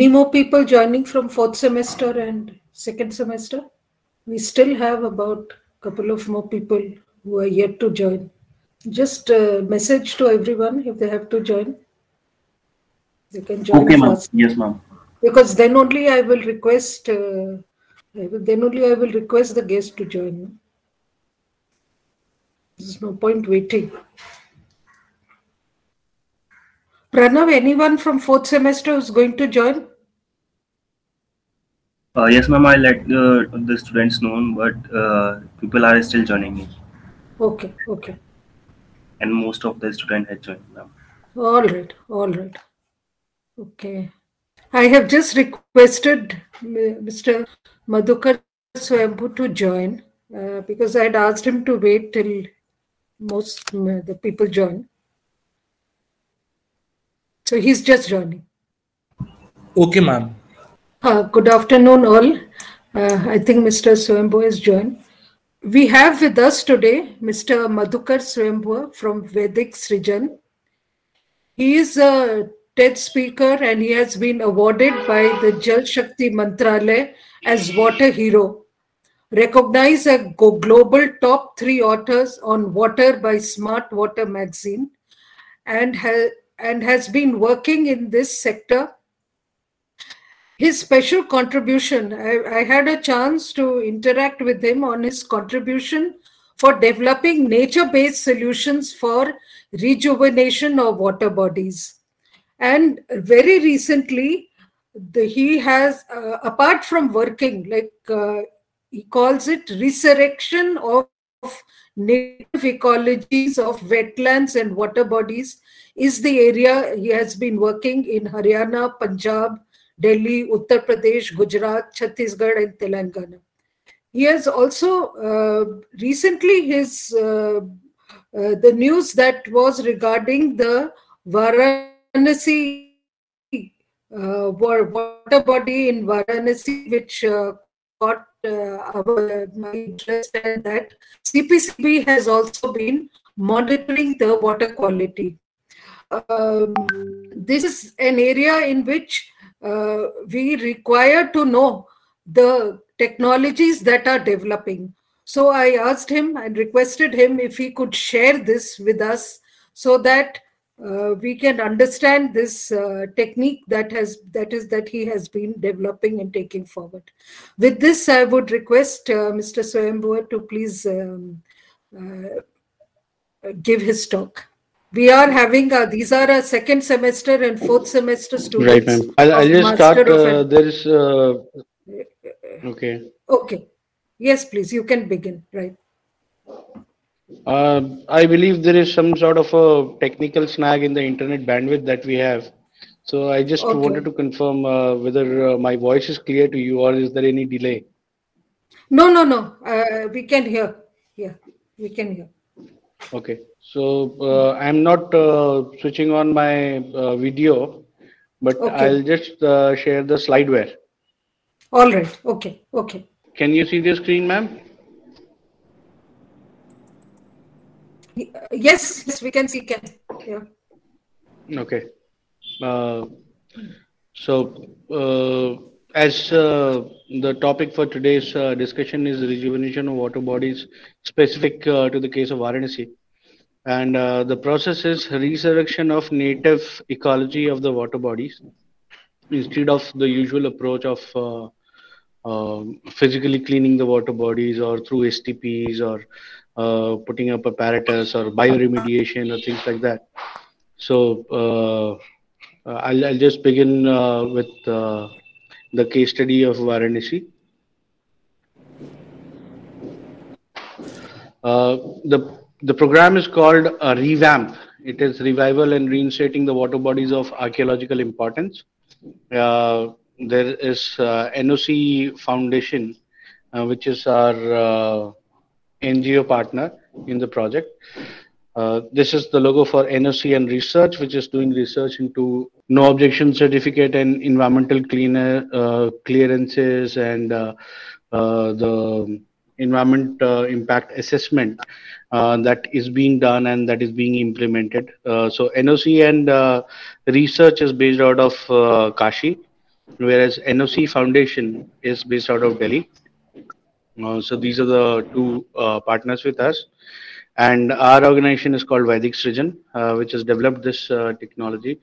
Any more people joining from fourth semester and second semester? We still have about a couple of more people who are yet to join. Just a message to everyone if they have to join. They can join Okay, ma'am. Yes, ma'am. Because then only I will request. Uh, I will- then only I will request the guest to join. There's no point waiting. Pranav, anyone from fourth semester who's going to join? Uh, yes, ma'am. I let uh, the students know, but uh, people are still joining me, Okay, okay. and most of the students have joined, ma'am. All right, all right. Okay. I have just requested M- Mr. Madhukar Swayambhu to join uh, because I had asked him to wait till most uh, the people join. So he's just joining. Okay, ma'am. Uh, good afternoon, all. Uh, I think Mr. Swayambhu has joined. We have with us today Mr. Madhukar Swayambhu from Vedic Srijan. He is a TED speaker and he has been awarded by the Jal Shakti Mantralaya as Water Hero. Recognized as global top three authors on water by Smart Water magazine and, ha- and has been working in this sector his special contribution I, I had a chance to interact with him on his contribution for developing nature-based solutions for rejuvenation of water bodies. And very recently the, he has uh, apart from working like uh, he calls it resurrection of native ecologies of wetlands and water bodies is the area he has been working in haryana punjab Delhi, Uttar Pradesh, Gujarat, Chhattisgarh, and Telangana. He has also uh, recently his uh, uh, the news that was regarding the Varanasi uh, water body in Varanasi, which uh, got uh, our my interest, and that CPCB has also been monitoring the water quality. Um, this is an area in which uh, we require to know the technologies that are developing. So I asked him and requested him if he could share this with us so that uh, we can understand this uh, technique that has that is that he has been developing and taking forward. With this, I would request uh, Mr. Swayambhu to please um, uh, give his talk. We are having uh, these are a second semester and fourth semester students. Right, ma'am. I'll, I'll just start. Uh, there is. Uh, okay. Okay. Yes, please. You can begin. Right. Uh, I believe there is some sort of a technical snag in the internet bandwidth that we have. So I just Okay. wanted to confirm uh, whether uh, my voice is clear to you or is there any delay? No, no, no. Uh, we can hear. Yeah, we can hear. Okay. So uh, I'm not uh, switching on my uh, video, but Okay. I'll just uh, share the slideware. All right. Okay. Okay. Can you see the screen, ma'am? Yes, yes, we can see. Can yeah. Okay. Uh, so, uh, as uh, the topic for today's uh, discussion is rejuvenation of water bodies, specific uh, to the case of Varanasi, and uh, the process is resurrection of native ecology of the water bodies instead of the usual approach of uh, uh, physically cleaning the water bodies or through STPs or uh, putting up apparatus or bioremediation or things like that. So I'll, I'll just begin with the case study of Varanasi. Uh, the the program is called uh, Revamp. It is revival and reinstating the water bodies of archaeological importance. Uh, there is uh, NOC Foundation, uh, which is our uh, NGO partner in the project. Uh, this is the logo for NOC and Research, which is doing research into no objection certificate and environmental cleaner uh, clearances and uh, uh, the environment uh, impact assessment that is being done and that is being implemented. So NOC and Research is based out of Kashi, whereas NOC Foundation is based out of Delhi. So these are the two partners with us. And our organization is called Vedic Srijan, uh, which has developed this uh, technology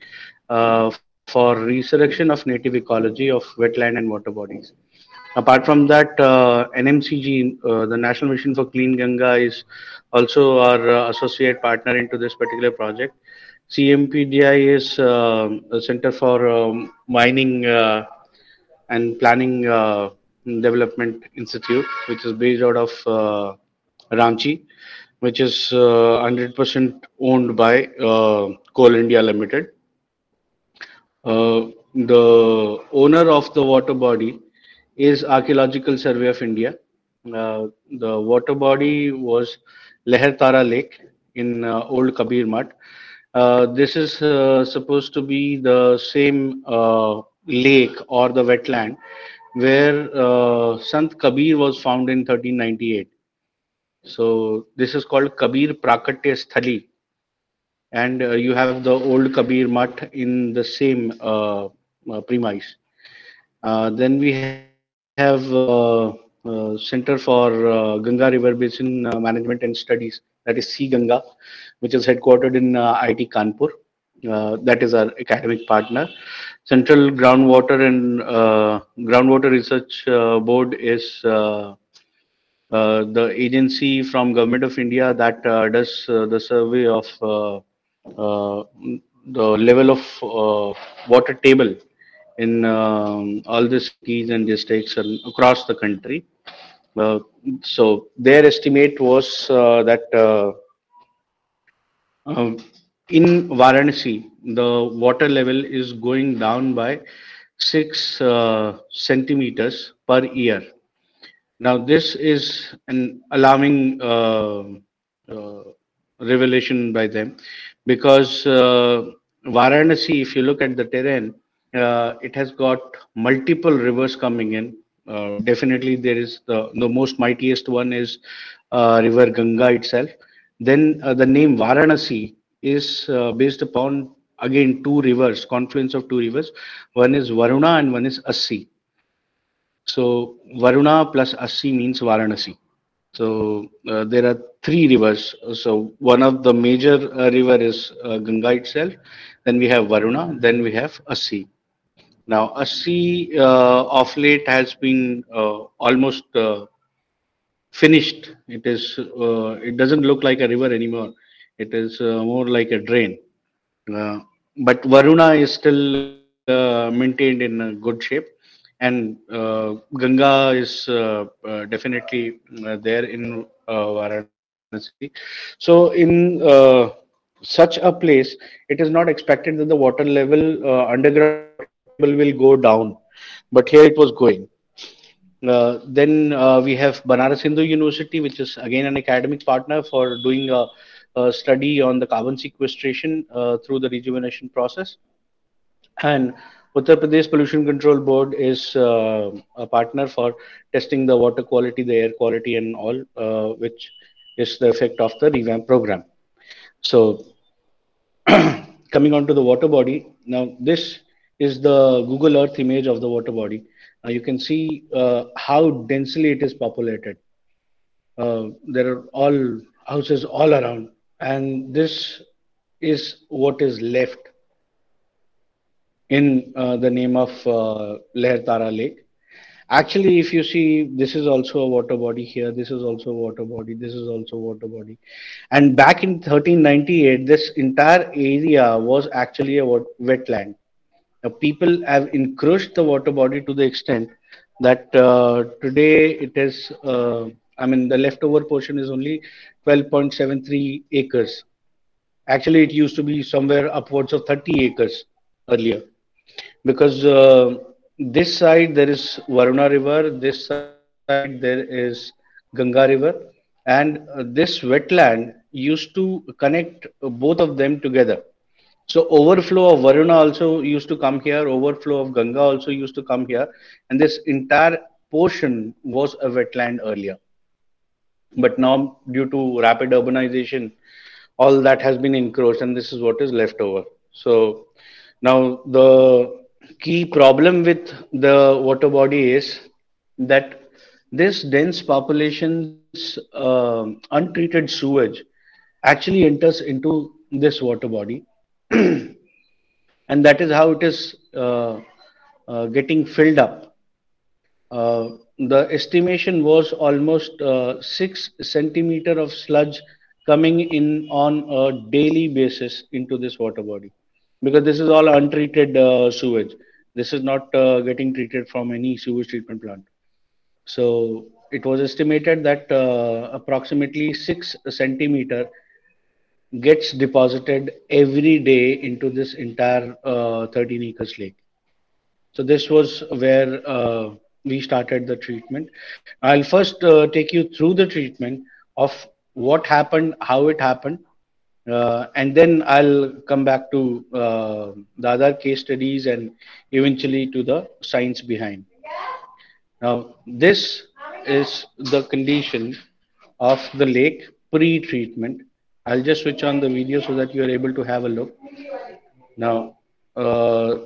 uh, for resurrection of native ecology of wetland and water bodies. Apart from that, uh, NMCG, the National Mission for Clean Ganga, is also our associate partner into this particular project. CMPDI is a Center for um, Mining and Planning Development Institute, which is based out of uh, Ranchi, which is uh, 100% owned by uh, Coal India Limited. Uh, the owner of the water body is Archaeological Survey of India. Uh, the water body was Leher Tara Lake in uh, Old Kabir Mutt. this is supposed to be the same lake or the wetland where uh, Sant Kabir was found in 1398. So this is called Kabir Prakatya Sthali. And uh, you have the old Kabir Mutt in the same uh, uh premise. Uh, then we have uh, Center for Ganga River Basin Management and Studies, that is C Ganga, which is headquartered in IIT Kanpur. that is our academic partner. Central Groundwater and uh, Groundwater Research uh, Board is uh, uh, the agency from Government of India that uh, does the survey of the level of water table in um, all the cities and districts across the country. so their estimate was that um, in Varanasi, the water level is going down by six uh, centimeters per year. Now, this is an alarming uh, uh, revelation by them because uh, Varanasi, if you look at the terrain, uh, it has got multiple rivers coming in. Uh, definitely, there is the, the most mightiest one is River Ganga itself. Then the name Varanasi is uh, based upon again two rivers, confluence of two rivers. One is Varuna and one is Assi. So Varuna plus Assi means Varanasi. So uh, there are three rivers. So one of the major uh, river is uh, Ganga itself. Then we have Varuna. Then we have Assi. Now Assi uh, of late has been uh, almost finished. It is. it doesn't look like a river anymore it is uh, more like a drain. Uh, but Varuna is still uh, maintained in good shape, and Ganga is definitely there in Varanasi. So in such a place, it is not expected that the water level uh, underground will go down, but here it was going. Uh, then uh, we have Banaras Hindu University, which is again an academic partner for doing a study on the carbon sequestration uh, through the rejuvenation process. And Uttar Pradesh Pollution Control Board is uh, a partner for testing the water quality, the air quality, and all, uh, which is the effect of the revamp program. So, coming on to the water body, now this is the Google Earth image of the water body. Now you can see uh, how densely it is populated. Uh, there are all houses all around and this is what is left in uh, the name of uh, Leher Tara Lake. Actually, if you see, this is also a water body here. This is also a water body. This is also a water body. And back in 1398, this entire area was actually a wetland. Now, people have encroached the water body to the extent that uh, today it is, uh, I mean, the leftover portion is only 12.73 acres. Actually, it used to be somewhere upwards of 30 acres earlier. Because uh, this side there is Varuna River, this side there is Ganga River, and uh, this wetland used to connect both of them together. So overflow of Varuna also used to come here, overflow of Ganga also used to come here, and this entire portion was a wetland earlier but now due to rapid urbanization all that has been encroached and this is what is left over so now the key problem with the water body is that this dense population's uh, untreated sewage actually enters into this water body. And that is how it is uh, uh, getting filled up. Uh, the estimation was almost uh, 6 centimeter of sludge coming in on a daily basis into this water body because this is all untreated uh, sewage. This is not uh, getting treated from any sewage treatment plant. So it was estimated that uh, approximately 6 centimeter gets deposited every day into this entire uh, 13 acres lake. So this was where uh, we started the treatment. I'll first uh, take you through the treatment of what happened, how it happened, uh, and then I'll come back to uh, the other case studies and eventually to the science behind. Now, this is the condition of the lake pre-treatment. I'll just switch on the video so that you are able to have a look. Now, uh,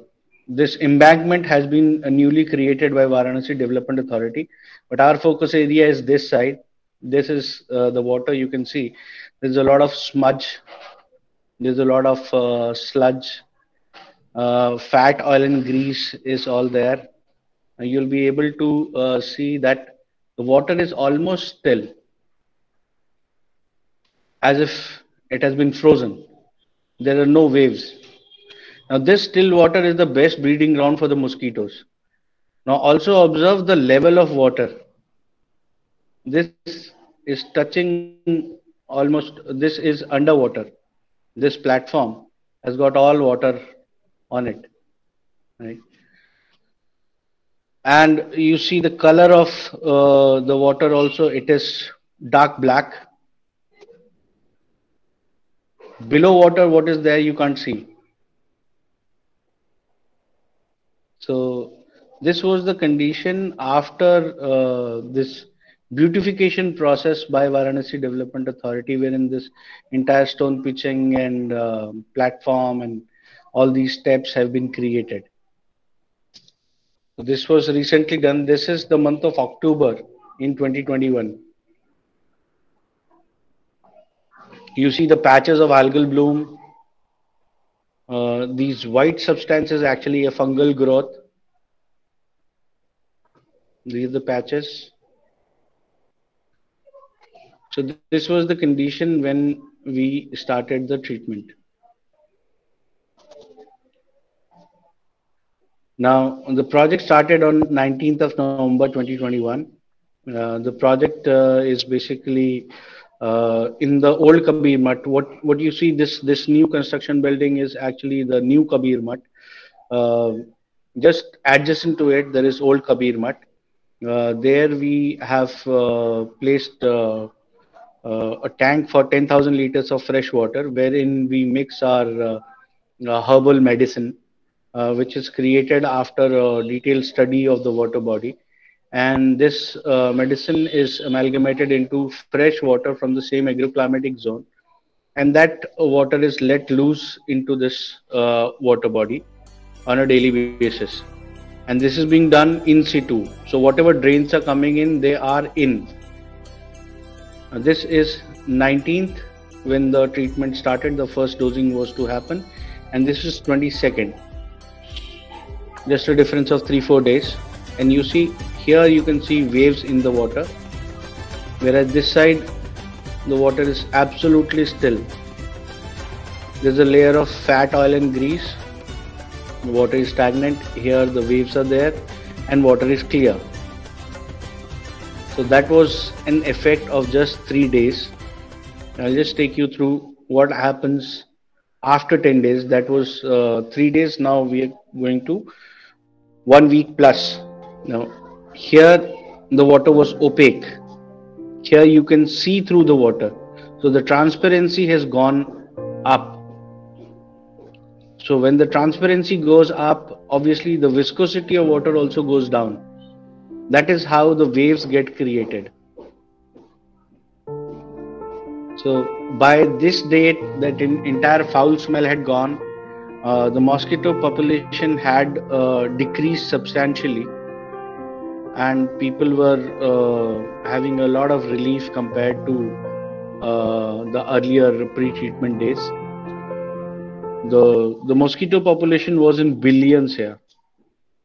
this embankment has been newly created by Varanasi Development Authority, but our focus area is this side. This is uh, the water you can see. There's a lot of smudge. There's a lot of uh, sludge. Uh, fat, oil, and grease is all there. you'll be able to uh, see that the water is almost still, as if it has been frozen. There are no waves now this still water is the best breeding ground for the mosquitoes. Now also observe the level of water. This is touching almost, this is underwater. This platform has got all water on it. Right? And you see the color of uh, the water also, it is dark black. Below water, what is there, you can't see So this was the condition after uh, this beautification process by Varanasi Development Authority, wherein this entire stone pitching and uh, platform and all these steps have been created. This was recently done. This is the month of October in 2021. You see the patches of algal bloom, uh, these white substances actually a fungal growth. These are the patches. So th this was the condition when we started the treatment. Now, the project started on 19th of November 2021. Uh, the project uh, is basically uh, in the old Kabir Mutt. What what you see this this new construction building is actually the new Kabir Mutt. Uh, just adjacent to it, there is old Kabir Mutt. Uh, there we have uh, placed uh, uh, a tank for 10,000 liters of fresh water, wherein we mix our herbal medicine, which is created after a detailed study of the water body. And this uh, medicine is amalgamated into fresh water from the same agroclimatic zone. And that water is let loose into this uh, water body on a daily basis. And this is being done in situ. So whatever drains are coming in they are in Uh, this is 19th when the treatment started. The first dosing was to happen and this is 22nd just a difference of 3 4 days. And you see here you can see waves in the water whereas this side the water is absolutely still. There's a layer of fat oil and grease. The water is stagnant. Here the waves are there and water is clear so that was an effect of just three days. I'll just take you through what happens after 10 days. That was uh, three days. Now we are going to one week plus. Now here the water was opaque. Here you can see through the water. So the transparency has gone up. So when the transparency goes up obviously the viscosity of water also goes down that is how the waves get created. So by this date that entire foul smell had gone uh, the mosquito population had uh, decreased substantially. And people were uh, having a lot of relief compared to uh, the earlier pre-treatment days. The the mosquito population was in billions here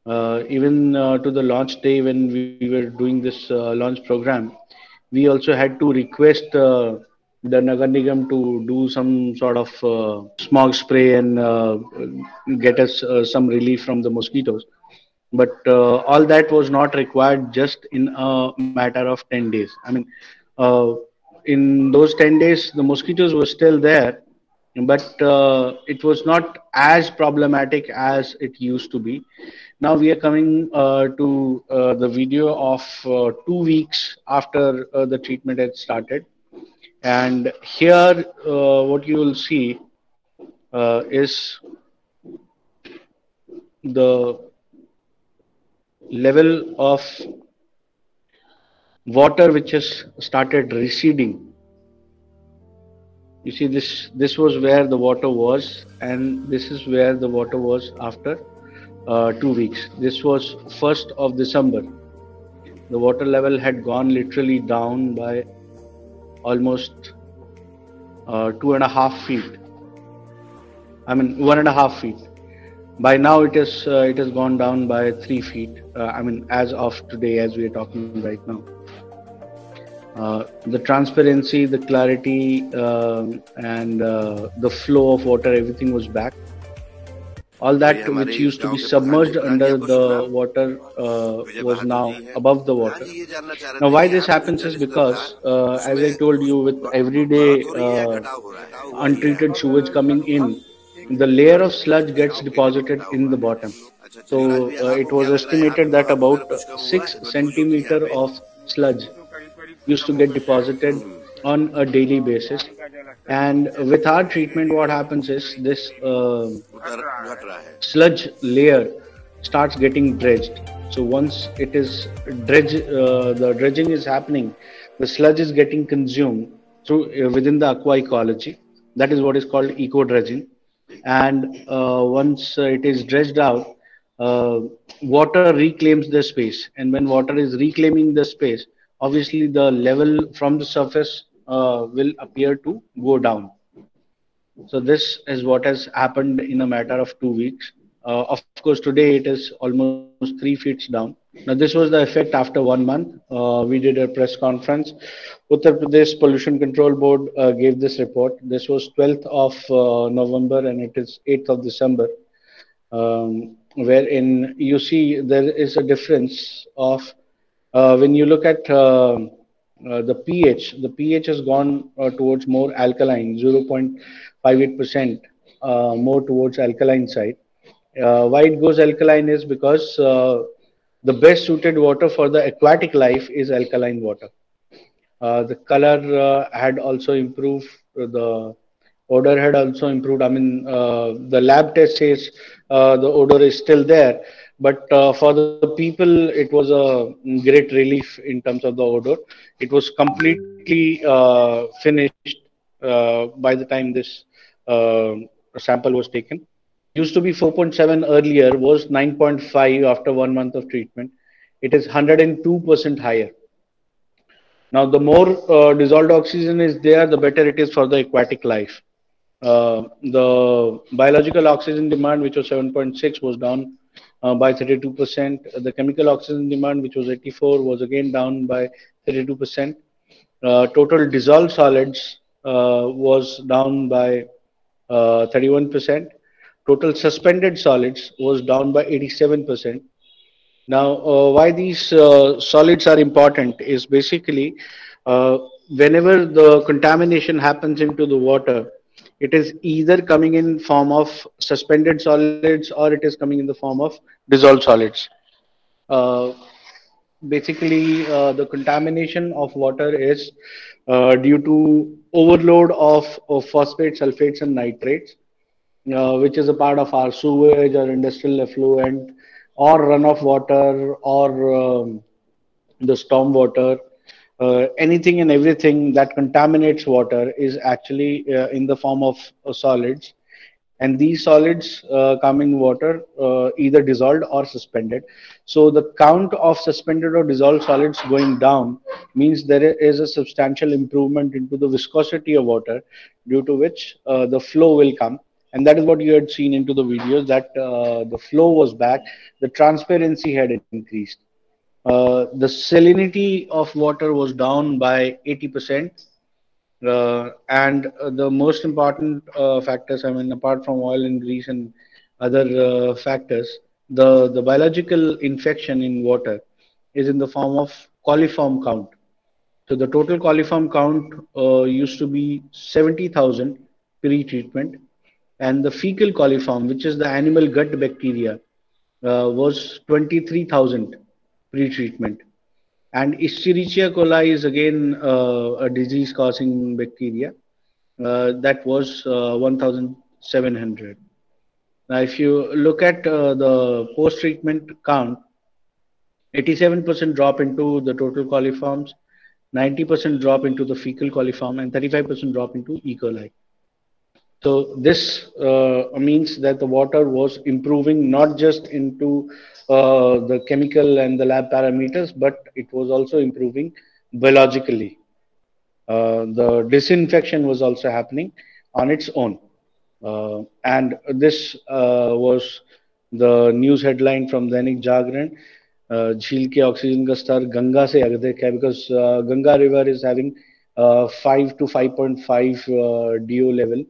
even uh, to the launch day when we, we were doing this launch program we also had to request the Nagar Nigam to do some sort of uh, smog spray and uh, get us uh, some relief from the mosquitoes. But uh, all that was not required just in a matter of 10 days. I mean, uh, in those 10 days, the mosquitoes were still there, but uh, it was not as problematic as it used to be. Now we are coming to the video of two weeks after the treatment had started. And here uh, what you will see uh, is the level of water which has started receding. You see this this was where the water was and this is where the water was after uh, two weeks this was first of december the water level had gone literally down by almost uh, two and a half feet. I mean, one and a half feet. By now, it is uh, it has gone down by three feet. Uh, I mean, as of today, as we are talking right now. Uh, the transparency, the clarity, um, and uh, the flow of water, everything was back all that which used to be submerged under the water uh, was now above the water. Now, why this happens is because, uh, as I told you, with everyday uh, untreated sewage coming in, the layer of sludge gets deposited in the bottom. So, uh, it was estimated that about six centimeter of sludge used to get deposited on a daily basis. And with our treatment what happens is this uh, sludge layer starts getting dredged. So once it is dredge uh, the dredging is happening the sludge is getting consumed through uh, within the aqua ecology. That is what is called eco dredging and uh, once it is dredged out uh, water reclaims the space. And when water is reclaiming the space obviously the level from the surface uh, will appear to go down. So this is what has happened in a matter of two weeks. Uh, of course, today it is almost three feet down. Now, this was the effect after one month. Uh, we did a press conference. Uttar Pradesh Pollution Control Board uh, gave this report. This was 12th of uh, November and it is 8th of December, um, wherein you see there is a difference of when you look at uh, the pH, the pH has gone uh, towards more alkaline, 0.58% uh, more towards alkaline side. Uh, why it goes alkaline is because uh, the best suited water for the aquatic life is alkaline water. the color had also improved. The odor had also improved. I mean, the lab test says the odor is still there, but uh, for the people it was a great relief in terms of the odor it was completely uh, finished uh, by the time this uh, sample was taken. Used to be 4.7 earlier was 9.5 after one month of treatment. It is 102% higher. Now the more uh, dissolved oxygen is there the better it is for the aquatic life. Uh, the biological oxygen demand which was 7.6 was down uh, by 32%. The chemical oxygen demand, which was 84, was again down by 32%. Uh, total dissolved solids uh, was down by 31%. Total suspended solids was down by 87%. Now, uh, why these uh, solids are important is basically uh, whenever the contamination happens into the water, it is either coming in form of suspended solids or it is coming in the form of dissolved solids. Uh, basically, uh, the contamination of water is uh, due to overload of, of phosphates, sulfates, and nitrates, uh, which is a part of our sewage or industrial effluent or runoff water or um, the storm water uh, anything and everything that contaminates water is actually uh, in the form of uh, solids and these solids uh, come in water uh, either dissolved or suspended. So the count of suspended or dissolved solids going down means there is a substantial improvement into the viscosity of water, due to which uh, the flow will come. And that is what you had seen into the videos that the flow was back, the transparency had increased. Uh, the salinity of water was down by 80%. Uh, and uh, the most important uh, factors, I mean, apart from oil and grease and other uh, factors, the, the biological infection in water is in the form of coliform count. So the total coliform count uh, used to be 70,000 pre-treatment and the fecal coliform, which is the animal gut bacteria, was 23,000 pre-treatment. And Escherichia coli is again uh, a disease-causing bacteria. Uh, that was uh, 1,700. Now, if you look at uh, the post-treatment count, 87% drop into the total coliforms, 90% drop into the fecal coliform, and 35% drop into E. coli. So this uh, means that the water was improving not just into uh, the chemical and the lab parameters, but it was also improving biologically. Uh, the disinfection was also happening on its own. Uh, and this uh, was the news headline from Dainik Jagran. Uh, झील के oxygen का स्तर गंगा से अधिक है because Ganga river is having 5 to 5.5 DO level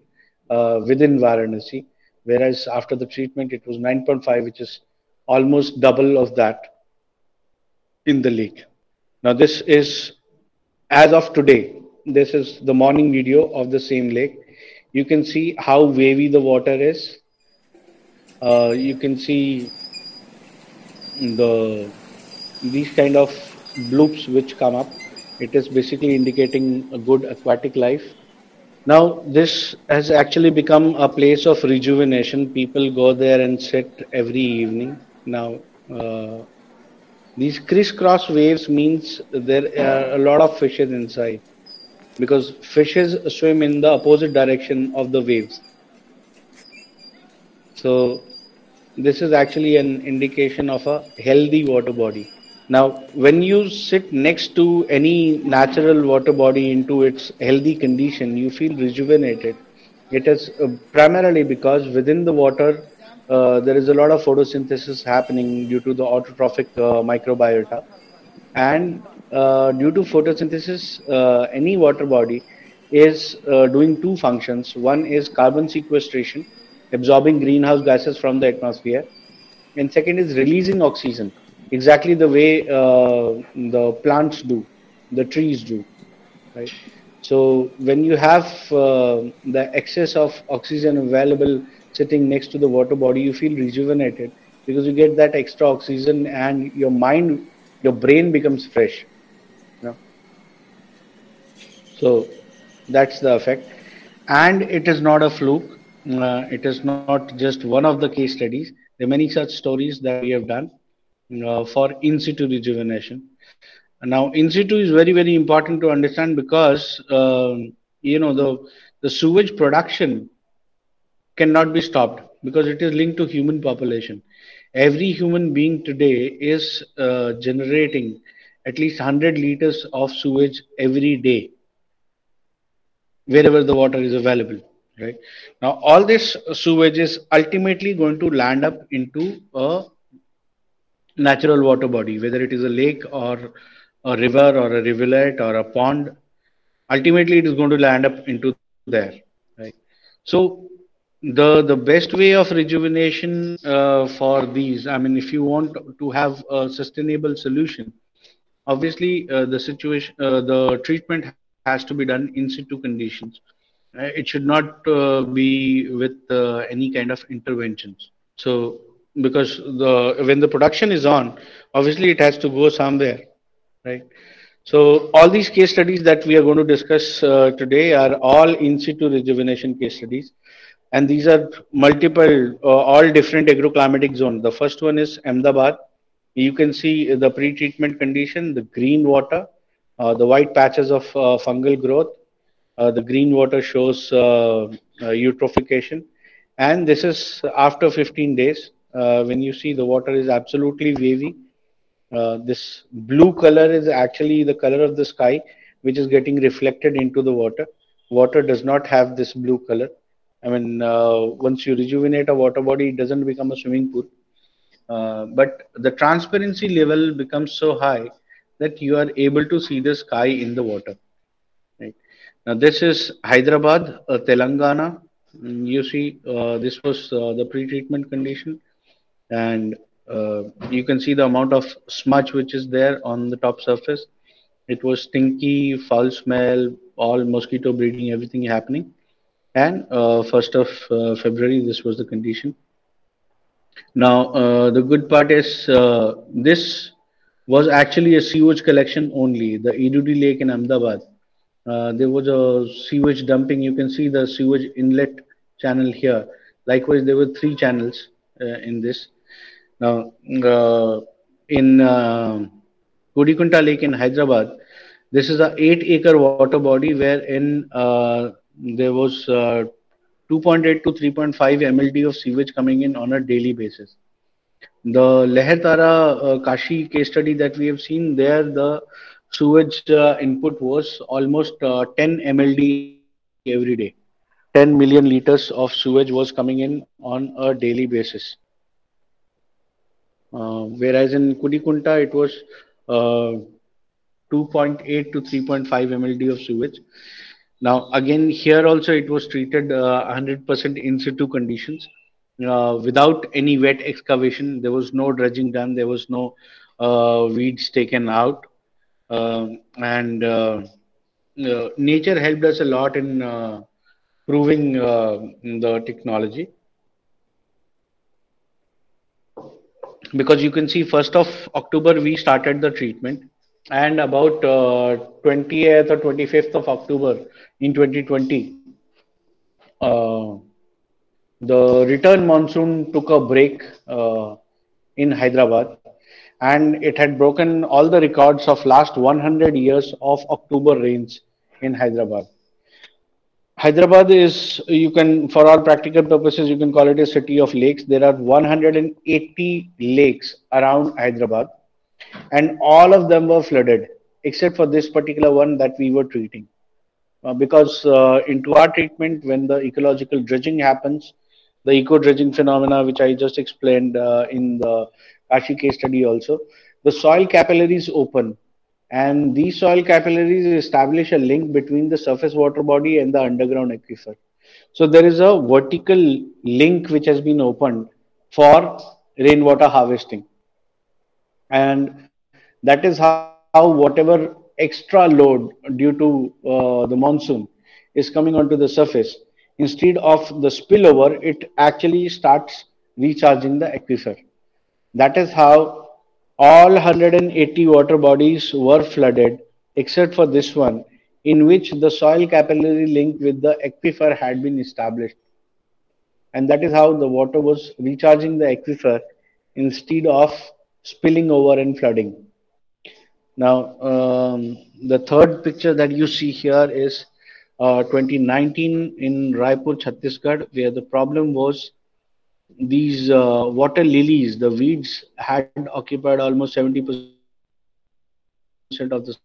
within Varanasi, whereas after the treatment it was 9.5, which is almost double of that in the lake. Now, this is as of today, this is the morning video of the same lake. You can see how wavy the water is. Uh, you can see the these kind of bloops which come up. It is basically indicating a good aquatic life. Now, this has actually become a place of rejuvenation. People go there and sit every evening. Now, uh, these crisscross waves means there are a lot of fishes inside because fishes swim in the opposite direction of the waves. So, this is actually an indication of a healthy water body. Now, when you sit next to any natural water body into its healthy condition, you feel rejuvenated. It is uh, primarily because within the water, uh, there is a lot of photosynthesis happening due to the autotrophic uh, microbiota. And uh, due to photosynthesis, uh, any water body is uh, doing two functions. One is carbon sequestration, absorbing greenhouse gases from the atmosphere. And second is releasing oxygen, exactly the way the plants do, the trees do, right? So when you have the excess of oxygen available sitting next to the water body, you feel rejuvenated because you get that extra oxygen and your mind, your brain becomes fresh. You know? So that's the effect. And it is not a fluke. Uh, it is not just one of the case studies. There are many such stories that we have done uh, for in situ rejuvenation. Now, in situ is very, very important to understand because, uh, you know, the, the sewage production cannot be stopped because it is linked to human population. Every human being today is uh, generating at least 100 liters of sewage every day wherever the water is available right? Now all this sewage is ultimately going to land up into a natural water body whether it is a lake or a river or a rivulet or a pond ultimately it is going to land up into there right? So the the best way of rejuvenation uh, for these i mean if you want to have a sustainable solution obviously uh, the situation uh, the treatment has to be done in situ conditions. Uh, it should not uh, be with uh, any kind of interventions. So because the when the production is on obviously it has to go somewhere right? So all these case studies that we are going to discuss today are all in situ rejuvenation case studies and these are multiple, uh, all different agroclimatic zones. The first one is Ahmedabad. You can see the pre-treatment condition, the green water, uh, the white patches of uh, fungal growth. Uh, the green water shows uh, uh, eutrophication, and this is after 15 days when you see the water is absolutely wavy this blue color is actually the color of the sky which is getting reflected into the water water does not have this blue color i mean uh, once you rejuvenate a water body it doesn't become a swimming pool. Uh, but the transparency level becomes so high that you are able to see the sky in the water right? Now this is hyderabad uh, telangana. Mm, you see uh, this was uh, the pre-treatment condition. And uh, you can see the amount of smudge which is there on the top surface. It was stinky foul smell all mosquito breeding everything happening and uh, first of uh, february this was the condition now uh, the good part is this was actually a sewage collection only the Idodi lake in ahmedabad uh, there was a sewage dumping. You can see the sewage inlet channel here. Likewise, there were three channels uh, in this. Now, uh, in uh, Gudikunta Lake in Hyderabad, this is a eight acre water body wherein uh, there was uh, 2.8 to 3.5 MLD of sewage coming in on a daily basis. The Lehertara uh, Kashi case study that we have seen there, the sewage uh, input was almost uh, 10 MLD every day. 10 million liters of sewage was coming in on a daily basis. Uh, whereas in Kudikunta, it was uh, 2.8 to 3.5 mld of sewage. Now, again, here also it was treated 100% uh, in situ conditions uh, without any wet excavation. There was no dredging done. There was no uh, weeds taken out. Um, and nature helped us a lot in proving uh, the technology because you can see first of october we started the treatment and about uh, 20th or 25th of october in 2020 uh, the return monsoon took a break uh, in hyderabad. And it had broken all the records of last 100 years of october rains in hyderabad. Hyderabad is, you can, for all practical purposes, you can call it a city of lakes. There are 180 lakes around Hyderabad, and all of them were flooded, except for this particular one that we were treating. Uh, because uh, into our treatment, when the ecological dredging happens, the eco dredging phenomena, which I just explained uh, in the Kashi case study also, the soil capillaries open and these soil capillaries establish a link between the surface water body and the underground aquifer. So there is a vertical link which has been opened for rainwater harvesting. And that is how, how whatever extra load due to uh, the monsoon is coming onto the surface, instead of the spillover, it actually starts recharging the aquifer. That is how all 180 water bodies were flooded except for this one, in which the soil capillary link with the aquifer had been established. And that is how the water was recharging the aquifer instead of spilling over and flooding. Now, um, the third picture that you see here is uh, 2019 in Raipur, Chhattisgarh, where the problem was these uh, water lilies, the weeds had occupied almost 70% of the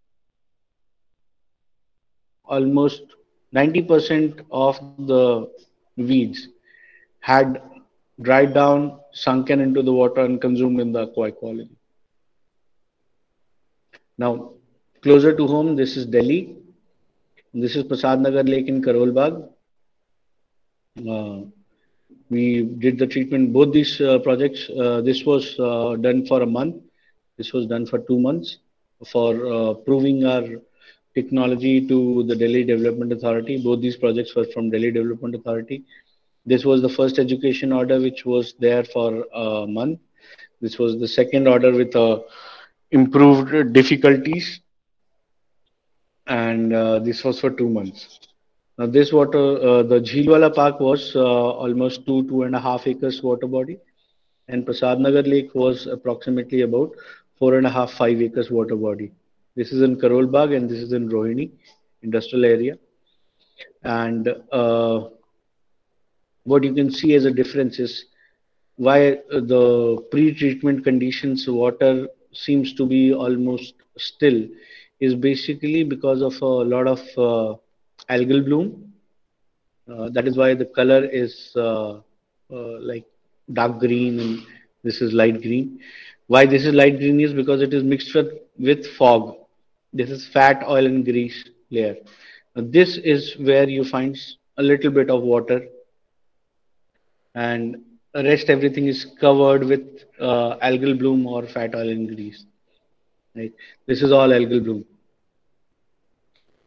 almost 90% of the weeds had dried down, sunken into the water, and consumed in the aqua ecology. Now, closer to home, this is Delhi. This is Prasad Nagar Lake in Karol Bagh. Uh, we did the treatment both these uh, projects. Uh, this was uh, done for a month. This was done for two months for uh, proving our technology to the delhi development authority. Both these projects were from delhi development authority. This was the first education order which was there for a month. This was the second order with uh, improved difficulties and uh, this was for two months now this water, uh, the Jhilwala Park was uh, almost two, two and a half acres water body. And Prasad Nagar Lake was approximately about four and a half, five acres water body. This is in Karol Bagh and this is in Rohini industrial area. And uh, what you can see as a difference is why the pre-treatment conditions water seems to be almost still is basically because of a lot of uh, algal bloom. Uh, that is why the color is uh, uh like dark green and this is light green. Why this is light green is because it is mixed with, with fog. This is fat, oil and grease layer. Now, this is where you find a little bit of water and rest everything is covered with uh, algal bloom or fat oil and grease. Right. This is all algal bloom.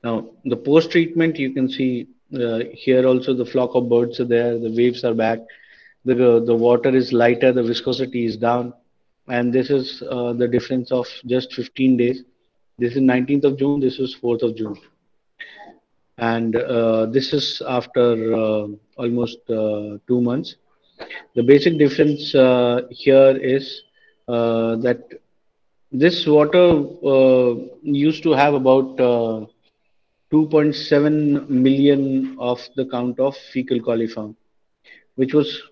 Now, the post treatment, you can see uh, here also the flock of birds are there, the waves are back, the, the water is lighter, the viscosity is down. And this is uh, the difference of just 15 days. This is 19th of June, this is 4th of June. And uh, this is after uh, almost uh, two months. The basic difference uh, here is that this water used to have about 2.7 million of the count of fecal coliform, which was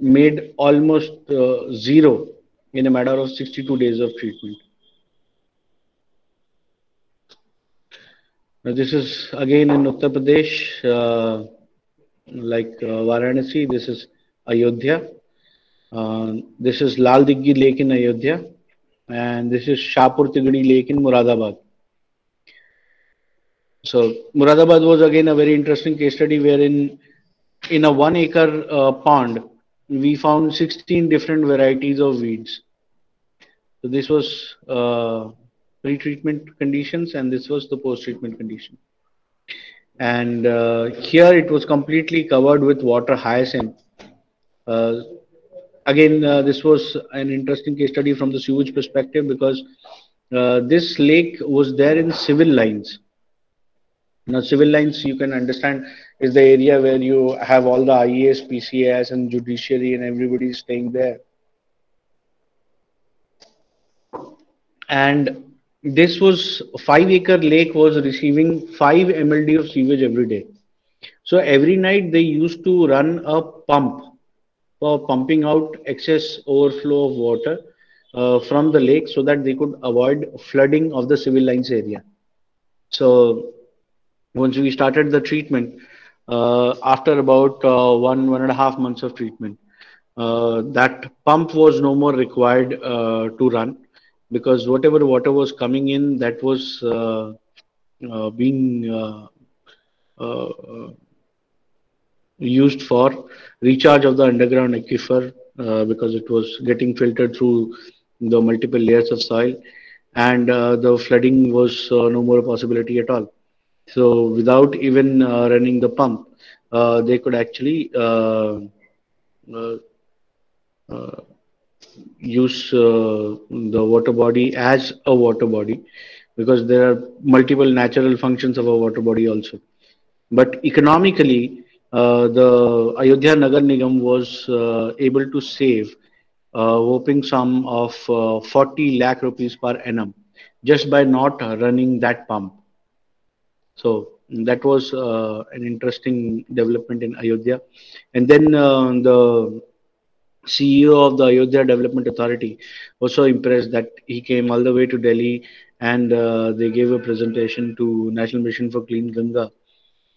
made almost uh, zero in a matter of 62 days of treatment. Now this is again in Uttar Pradesh, uh, like uh, Varanasi. This is Ayodhya. Uh, this is Lal Diggi Lake in Ayodhya, and this is Shapur Tigdi Lake in Muradabad. So Muradabad was again a very interesting case study wherein in a one acre uh, pond, we found 16 different varieties of weeds. So this was uh, pre-treatment conditions and this was the post-treatment condition. And uh, here it was completely covered with water hyacinth. Uh, again, uh, this was an interesting case study from the sewage perspective because uh, this lake was there in civil lines now, civil lines, you can understand, is the area where you have all the IAS, PCS, and judiciary, and everybody is staying there. And this was five acre lake was receiving five MLD of sewage every day. So every night they used to run a pump for pumping out excess overflow of water uh, from the lake so that they could avoid flooding of the civil lines area. So once we started the treatment, uh, after about uh, one one and a half months of treatment, uh, that pump was no more required uh, to run because whatever water was coming in, that was uh, being used for recharge of the underground aquifer because it was getting filtered through the multiple layers of soil and the flooding was no more a possibility at all. So without even uh, running the pump, uh, they could actually uh, use the water body as a water body because there are multiple natural functions of a water body also. But economically, uh, the Ayodhya Nagar Nigam was uh, able to save a whopping sum of uh, 40 lakh rupees per annum just by not running that pump. So that was uh, an interesting development in Ayodhya. And then uh, the CEO of the Ayodhya Development Authority was so impressed that he came all the way to Delhi and uh, they gave a presentation to National Mission for Clean Ganga.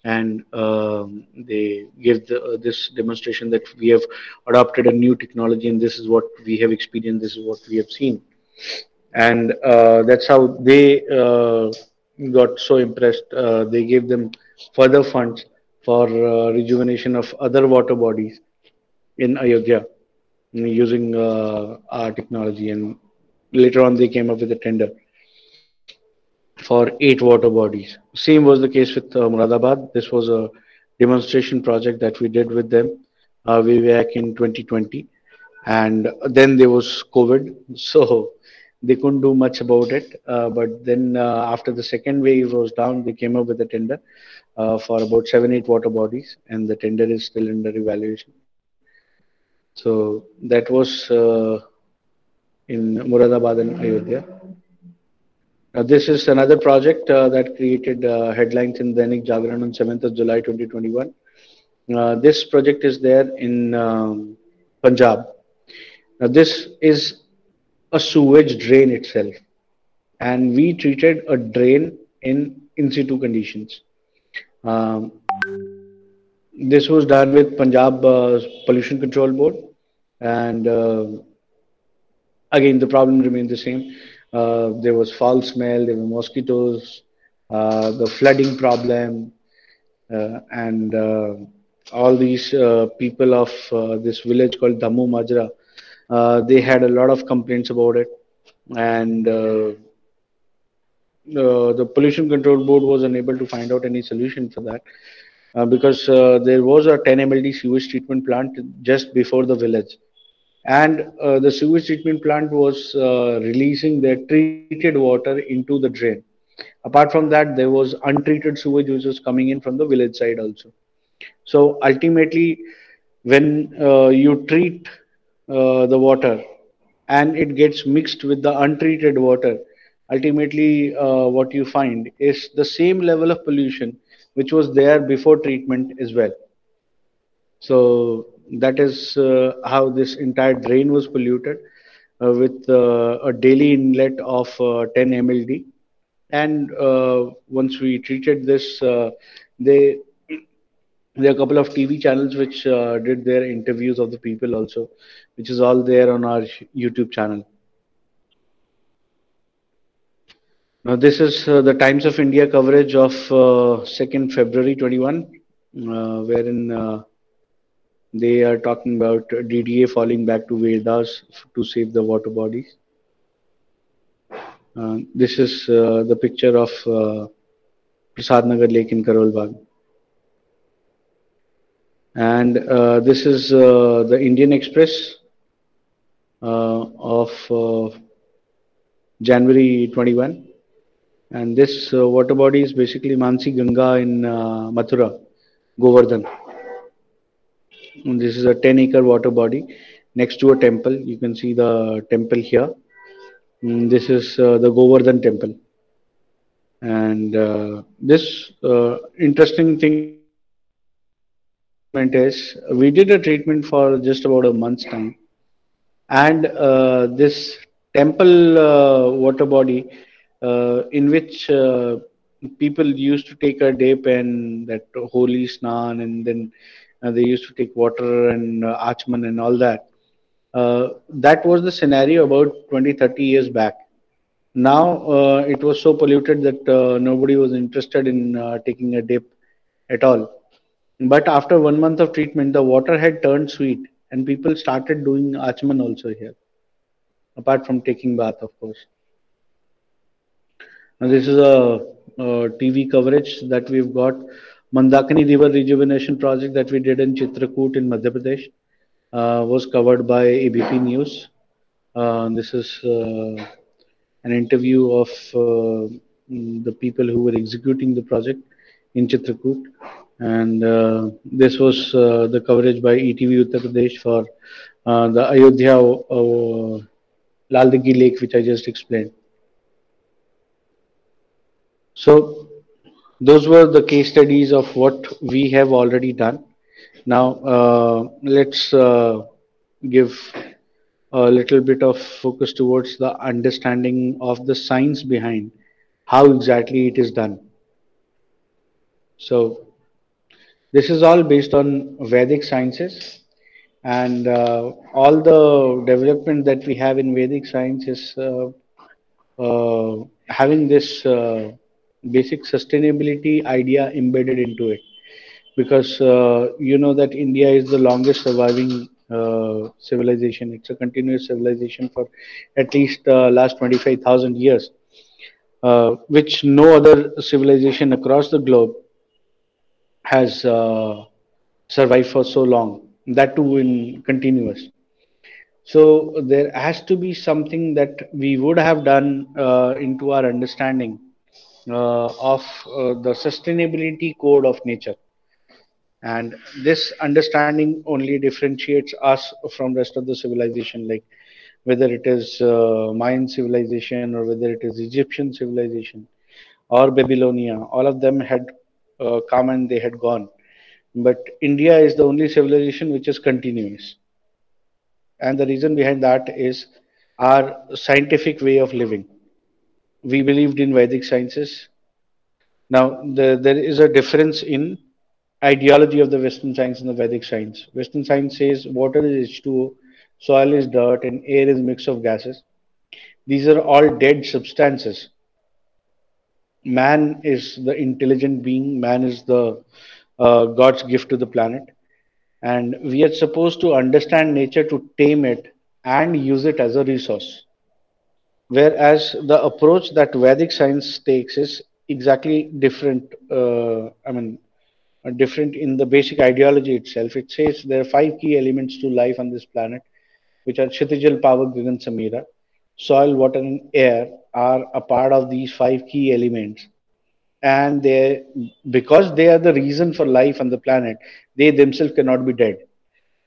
And uh, they gave the, uh, this demonstration that we have adopted a new technology and this is what we have experienced, this is what we have seen. And uh, that's how they got so impressed. Uh, they gave them further funds for uh, rejuvenation of other water bodies in Ayodhya using uh, our technology. And later on, they came up with a tender for eight water bodies. Same was the case with uh, Muradabad. This was a demonstration project that we did with them uh, way back in 2020. And then there was COVID. So they couldn't do much about it. Uh, but then uh, after the second wave was down, they came up with a tender uh, for about seven, eight water bodies, and the tender is still under evaluation. So that was uh, in Muradabad and Ayodhya. Now, this is another project uh, that created uh, headlines in Dainik Jagran on 7th of July 2021. Uh, this project is there in um, Punjab. Now, this is a sewage drain itself, and we treated a drain in in situ conditions. Um, this was done with Punjab uh, Pollution Control Board, and uh, again the problem remained the same. Uh, there was foul smell, there were mosquitoes, uh, the flooding problem, uh, and uh, all these people of this village called Damu Majra, they had a lot of complaints about it, and the pollution control board was unable to find out any solution for that uh, because uh, there was a 10 mld sewage treatment plant just before the village and uh, the sewage treatment plant was uh, releasing the treated water into the drain. Apart from that there was untreated sewage which was coming in from the village side also. So ultimately when uh, you treat uh, the water and it gets mixed with the untreated water ultimately uh, what you find is the same level of pollution which was there before treatment as well. So that is uh, how this entire drain was polluted uh, with uh, a daily inlet of 10 mld and once we treated this they there are a couple of tv channels which did their interviews of the people also which is all there on our youtube channel. Now this is uh, the Times of India coverage of uh, 2nd February 21, uh, wherein they are talking about DDA falling back to Vedas to save the water bodies. Uh, this is uh, the picture of uh, Prasad Nagar Lake in Karol Bagh. And uh, this is uh, the Indian Express uh, of January 21. And this water body is basically Mansi Ganga in Mathura, Govardhan. This is a 10 acre water body next to a temple. You can see the temple here. Mm, this is uh, the Govardhan temple. And uh, this uh, interesting thing is we did a treatment for just about a month's time. And uh, this temple uh, water body in which people used to take a dip and that holy snan and then uh, they used to take water and uh, Achman and all that. Uh, that was the scenario about 20, 30 years back. Now uh, it was so polluted that uh, nobody was interested in uh, taking a dip at all. But after one month of treatment, the water had turned sweet and people started doing Achman also here, apart from taking bath, of course. Now, this is a, a TV coverage that we've got Mandakini River Rejuvenation Project that we did in Chitrakoot in Madhya Pradesh uh, was covered by ABP News. Uh, this is uh, an interview of uh, the people who were executing the project in Chitrakoot. And uh, this was uh, the coverage by ETV Uttar Pradesh for the Ayodhya uh, Lal Diggi Lake, which I just explained. So those were the case studies of what we have already done. Now, uh, let's uh, give a little bit of focus towards the understanding of the science behind how exactly it is done. So, this is all based on Vedic sciences, and uh, all the development that we have in Vedic science is uh, uh, having this uh, basic sustainability idea embedded into it. Because uh, you know that india is the longest surviving uh, civilization. It's a continuous civilization for at least uh, last 25000 years uh, which no other civilization across the globe has uh, survived for so long. That too in continuous. So there has to be something that we would have done uh, into our understanding of uh, the sustainability code of nature and this understanding only differentiates us from rest of the civilization like whether it is uh, mayan civilization or whether it is egyptian civilization or babylonia all of them had uh, come and they had gone but India is the only civilization which is continuous. And the reason behind that is our scientific way of living. We believed in Vedic sciences. Now, the, there is a difference in ideology of the Western science and the Vedic science. Western science says water is H2O, soil is dirt, and air is mix of gases. These are all dead substances. Man is the intelligent being. Man is the uh, God's gift to the planet, and we are supposed to understand nature to tame it and use it as a resource. Whereas the approach that Vedic science takes is exactly different. Uh, I mean, uh, different in the basic ideology itself. It says there are five key elements to life on this planet, which are Kshitijal, Pavak, Gagan, Samira. Soil, water, and air are a part of these five key elements. And they, because they are the reason for life on the planet, they themselves cannot be dead.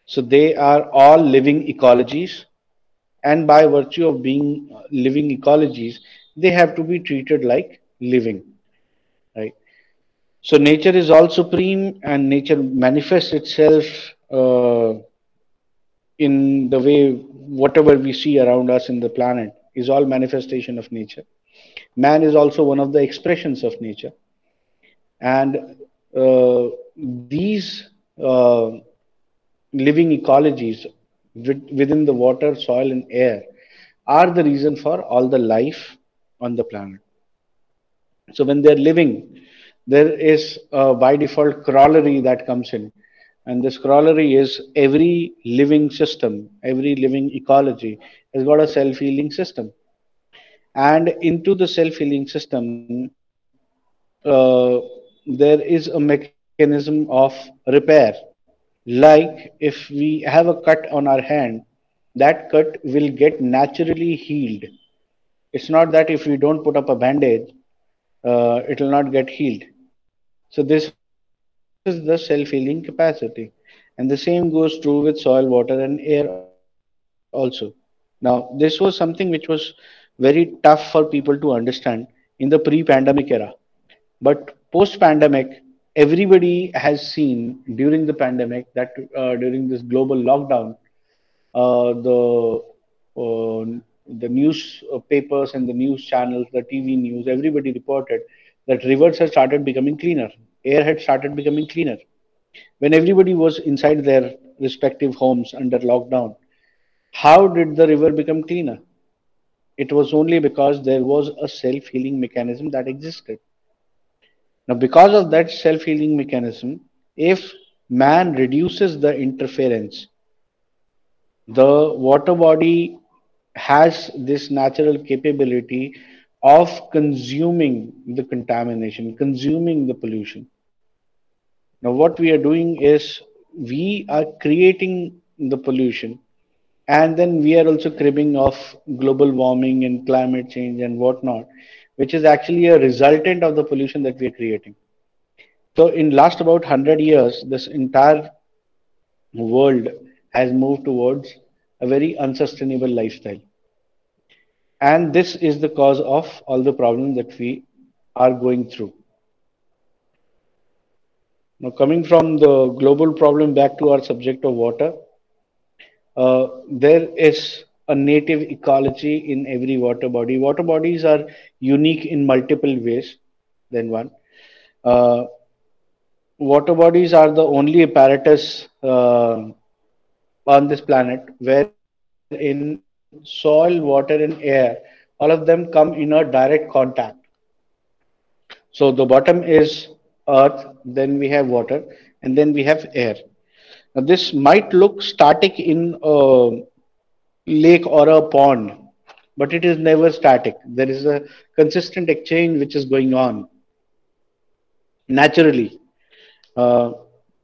So they are all living ecologies. And by virtue of being living ecologies, they have to be treated like living. Right? So nature is all supreme, and nature manifests itself uh, in the way whatever we see around us in the planet is all manifestation of nature. Man is also one of the expressions of nature, and uh, these uh, living ecologies within the water, soil, and air are the reason for all the life on the planet. So when they're living, there is a by default corollary that comes in. And this corollary is every living system, every living ecology has got a self healing system. And into the self healing system, uh, there is a mechanism of repair. Like if we have a cut on our hand, that cut will get naturally healed. It's not that if we don't put up a bandage, uh, it will not get healed. So this is the self-healing capacity. And the same goes true with soil, water, and air also. Now, this was something which was very tough for people to understand in the pre-pandemic era. But post-pandemic, everybody has seen during the pandemic that uh, during this global lockdown, uh, the uh, the newspapers and the news channels, the TV news, everybody reported that rivers had started becoming cleaner, air had started becoming cleaner. When everybody was inside their respective homes under lockdown, how did the river become cleaner? It was only because there was a self healing mechanism that existed. Now, because of that self healing mechanism, if man reduces the interference, the water body has this natural capability of consuming the contamination, consuming the pollution. Now, what we are doing is we are creating the pollution and then we are also cribbing of global warming and climate change and whatnot, which is actually a resultant of the pollution that we are creating. So, in last about 100 years, this entire world has moved towards a very unsustainable lifestyle and this is the cause of all the problems that we are going through. Now, coming from the global problem back to our subject of water, uh, there is a native ecology in every water body. Water bodies are unique in multiple ways than one. Uh, water bodies are the only apparatus uh, on this planet where in soil, water, and air, all of them come in a direct contact. So the bottom is earth, then we have water, and then we have air. Now this might look static in a lake or a pond, but it is never static. There is a consistent exchange which is going on naturally. Uh,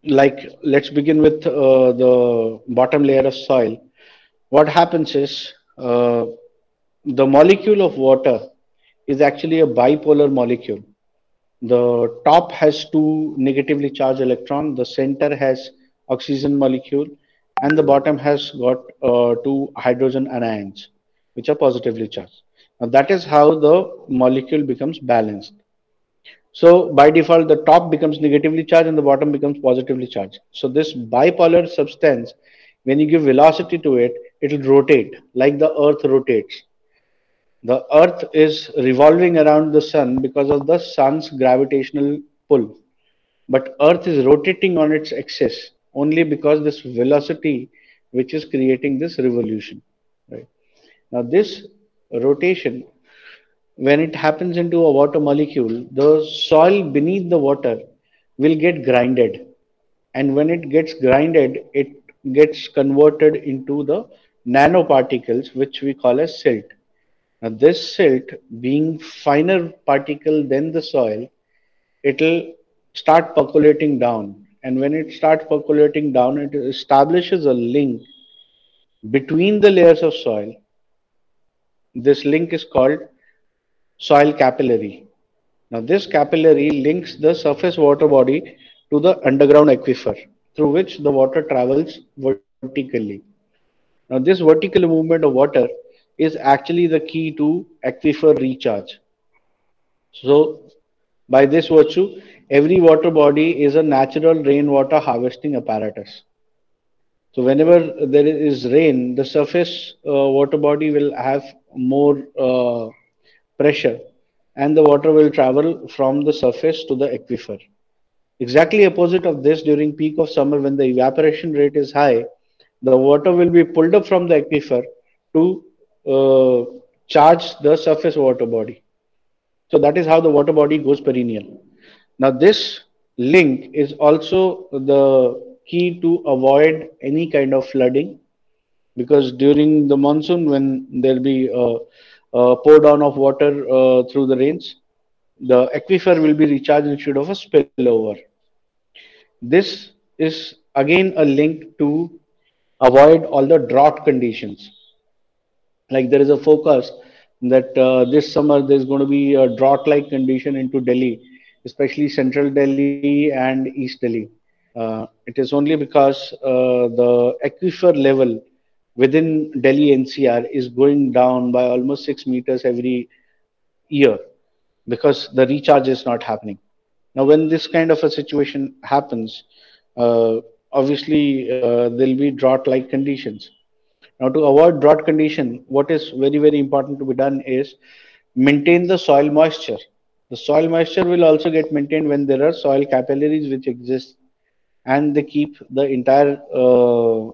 like let's begin with uh, the bottom layer of soil what happens is uh, the molecule of water is actually a bipolar molecule. The top has two negatively charged electron, the center has oxygen molecule, and the bottom has got uh, two hydrogen anions, which are positively charged. Now that is how the molecule becomes balanced. So by default, the top becomes negatively charged and the bottom becomes positively charged. So this bipolar substance, when you give velocity to it, it will rotate like the earth rotates. The earth is revolving around the sun because of the sun's gravitational pull. But earth is rotating on its axis only because this velocity which is creating this revolution. Right? Now this rotation when it happens into a water molecule, the soil beneath the water will get grinded. And when it gets grinded, it gets converted into the nanoparticles, which we call as silt. Now, this silt being finer particle than the soil, it will start percolating down. And when it starts percolating down, it establishes a link between the layers of soil. This link is called soil capillary. Now this capillary links the surface water body to the underground aquifer through which the water travels vertically. Now this vertical movement of water is actually the key to aquifer recharge. So by this virtue, every water body is a natural rainwater harvesting apparatus. So whenever there is rain, the surface uh, water body will have more uh, pressure and the water will travel from the surface to the aquifer. Exactly opposite of this during peak of summer when the evaporation rate is high, the water will be pulled up from the aquifer to uh, charge the surface water body. So that is how the water body goes perennial. Now this link is also the key to avoid any kind of flooding because during the monsoon when there'll be a, uh, pour down of water uh, through the rains, the aquifer will be recharged instead of a spillover. This is again a link to avoid all the drought conditions. Like there is a focus that uh, this summer there's going to be a drought-like condition into Delhi, especially central Delhi and East Delhi. Uh, it is only because uh, the aquifer level within Delhi NCR is going down by almost six meters every year because the recharge is not happening. Now, when this kind of a situation happens, uh, obviously uh, there'll be drought-like conditions. Now, to avoid drought condition, what is very very important to be done is maintain the soil moisture. The soil moisture will also get maintained when there are soil capillaries which exist, and they keep the entire uh,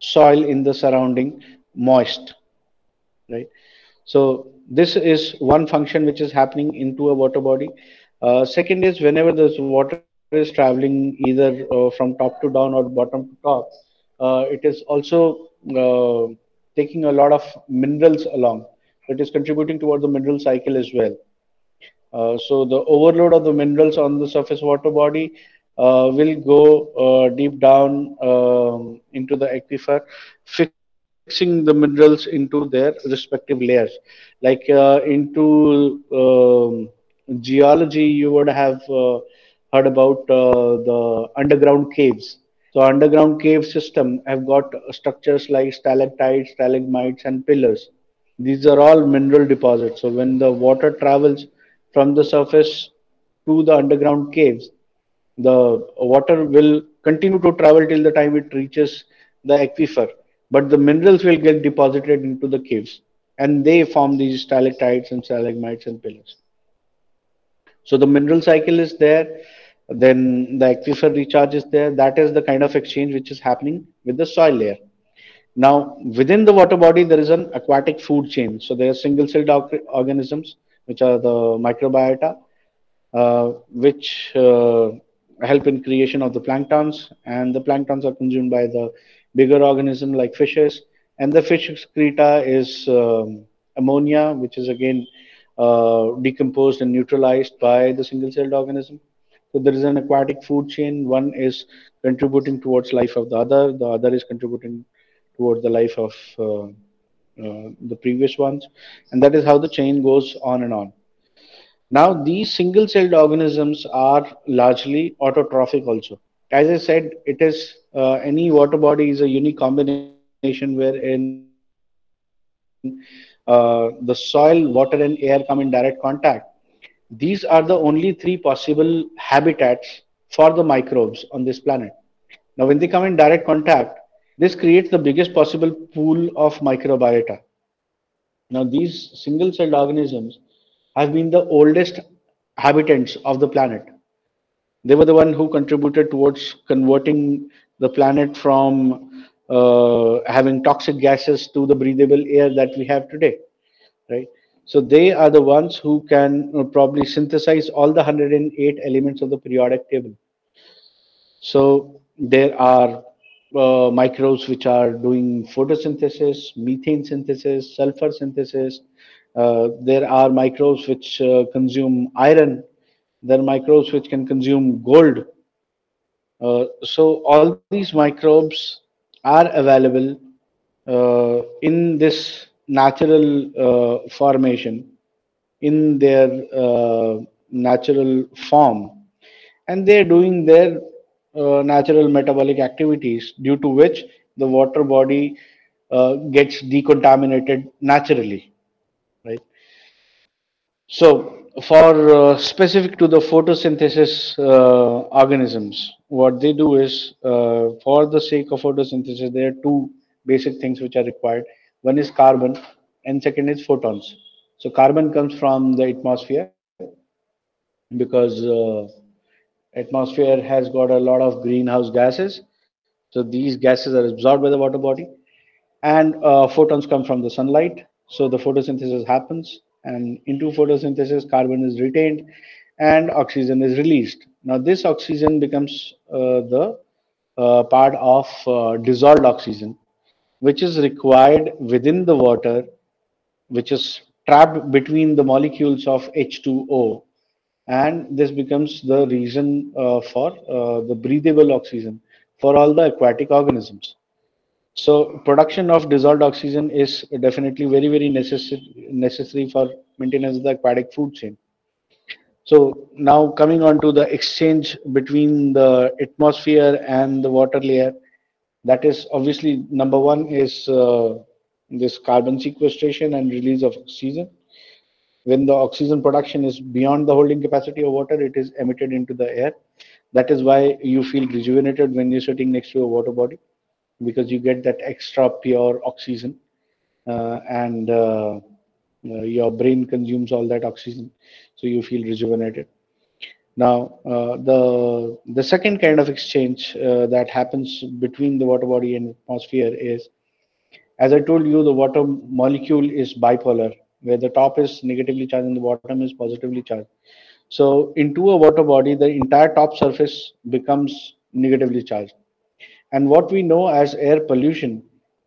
soil in the surrounding moist right? So this is one function which is happening into a water body. Uh, second is whenever the water is traveling either uh, from top to down or bottom to top uh, it is also uh, taking a lot of minerals along. It is contributing towards the mineral cycle as well so the overload of the minerals on the surface water body uh, will go uh, deep down um, into the aquifer, fixing the minerals into their respective layers. Like uh, into um, geology, you would have heard about the underground caves. So underground cave system have got structures like stalactites, stalagmites, and pillars. These are all mineral deposits. So when the water travels from the surface to the underground caves, the water will continue to travel till the time it reaches the aquifer but the minerals will get deposited into the caves and they form these stalactites and stalagmites and pillars. So the mineral cycle is there then the aquifer recharge is there. That is the kind of exchange which is happening with the soil layer. Now within the water body there is an aquatic food chain. So there are single celled organisms which are the microbiota uh, which uh, help in creation of the planktons and the planktons are consumed by the bigger organism like fishes. And the fish excreta is um, ammonia which is again uh, decomposed and neutralized by the single celled organism. So there is an aquatic food chain. One is contributing towards life of the other. The other is contributing towards the life of uh, the previous ones and that is how the chain goes on and on now, these single celled organisms are largely autotrophic also. As I said, it is uh, any water body is a unique combination wherein uh, the soil, water, and air come in direct contact. these are the only three possible habitats for the microbes on this planet. Now, when they come in direct contact, this creates the biggest possible pool of microbiota. Now, these single celled organisms have been the oldest habitants of the planet. They were the one who contributed towards converting the planet from uh, having toxic gases to the breathable air that we have today, right? So they are the ones who can uh, probably synthesize all the 108 elements of the periodic table. So there are uh, microbes which are doing photosynthesis, methane synthesis, sulfur synthesis. Uh, there are microbes which uh, consume iron. There are microbes which can consume gold. Uh, so all these microbes are available uh, in this natural formation in their natural form and they're doing their uh, natural metabolic activities due to which the water body uh, gets decontaminated naturally right so for uh, specific to the photosynthesis uh, organisms what they do is for the sake of photosynthesis there are two basic things which are required one is carbon and second is photons. So carbon comes from the atmosphere because uh, atmosphere has got a lot of greenhouse gases. So these gases are absorbed by the water body and uh, photons come from the sunlight. So the photosynthesis happens and into photosynthesis carbon is retained and oxygen is released. Now this oxygen becomes uh, the uh, part of uh, dissolved oxygen which is required within the water, which is trapped between the molecules of H2O. And this becomes the reason uh, for uh, the breathable oxygen for all the aquatic organisms. So production of dissolved oxygen is definitely very, very necessary, necessary for maintenance of the aquatic food chain. So now coming on to the exchange between the atmosphere and the water layer, that is obviously number one is uh, this carbon sequestration and release of oxygen when the oxygen production is beyond the holding capacity of water it is emitted into the air. That is why you feel rejuvenated when you're sitting next to a water body because you get that extra pure oxygen uh, and uh, uh your brain consumes all that oxygen so you feel rejuvenated. Now, uh, the the second kind of exchange uh, that happens between the water body and atmosphere is, as I told you, the water molecule is bipolar, where the top is negatively charged and the bottom is positively charged. So, into a water body, the entire top surface becomes negatively charged. And what we know as air pollution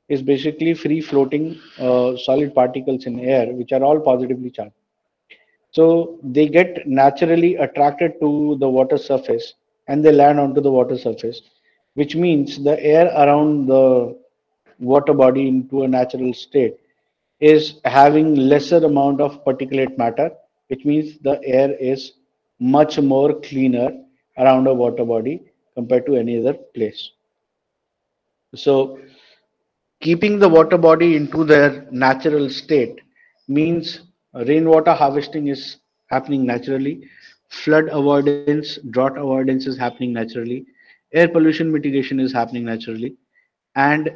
is basically free floating uh, solid particles in air, which are all positively charged. So they get naturally attracted to the water surface and they land onto the water surface, which means the air around the water body into a natural state is having lesser amount of particulate matter, which means the air is much more cleaner around a water body compared to any other place. So keeping the water body into their natural state means rainwater harvesting is happening naturally flood avoidance drought avoidance is happening naturally air pollution mitigation is happening naturally and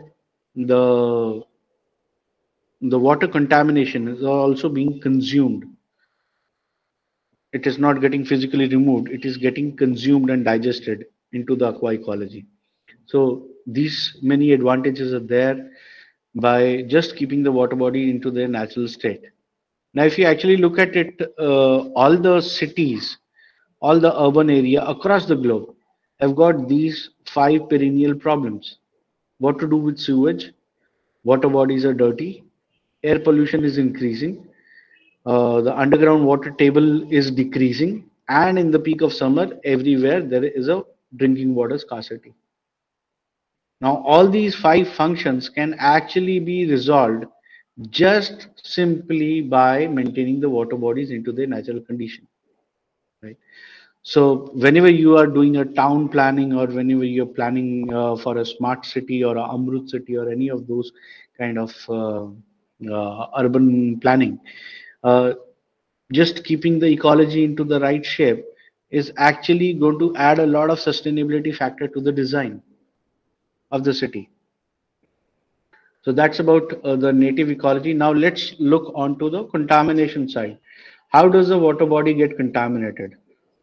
the the water contamination is also being consumed it is not getting physically removed it is getting consumed and digested into the aqua ecology so these many advantages are there by just keeping the water body into their natural state now, if you actually look at it, uh, all the cities, all the urban area across the globe have got these five perennial problems. What to do with sewage? Water bodies are dirty. Air pollution is increasing. Uh, the underground water table is decreasing. And in the peak of summer, everywhere there is a drinking water scarcity. Now, all these five functions can actually be resolved just simply by maintaining the water bodies into their natural condition right so whenever you are doing a town planning or whenever you're planning uh, for a smart city or a amrut city or any of those kind of uh, urban planning uh, just keeping the ecology into the right shape is actually going to add a lot of sustainability factor to the design of the city. So that's about uh, the native ecology. Now let's look onto the contamination side. How does the water body get contaminated?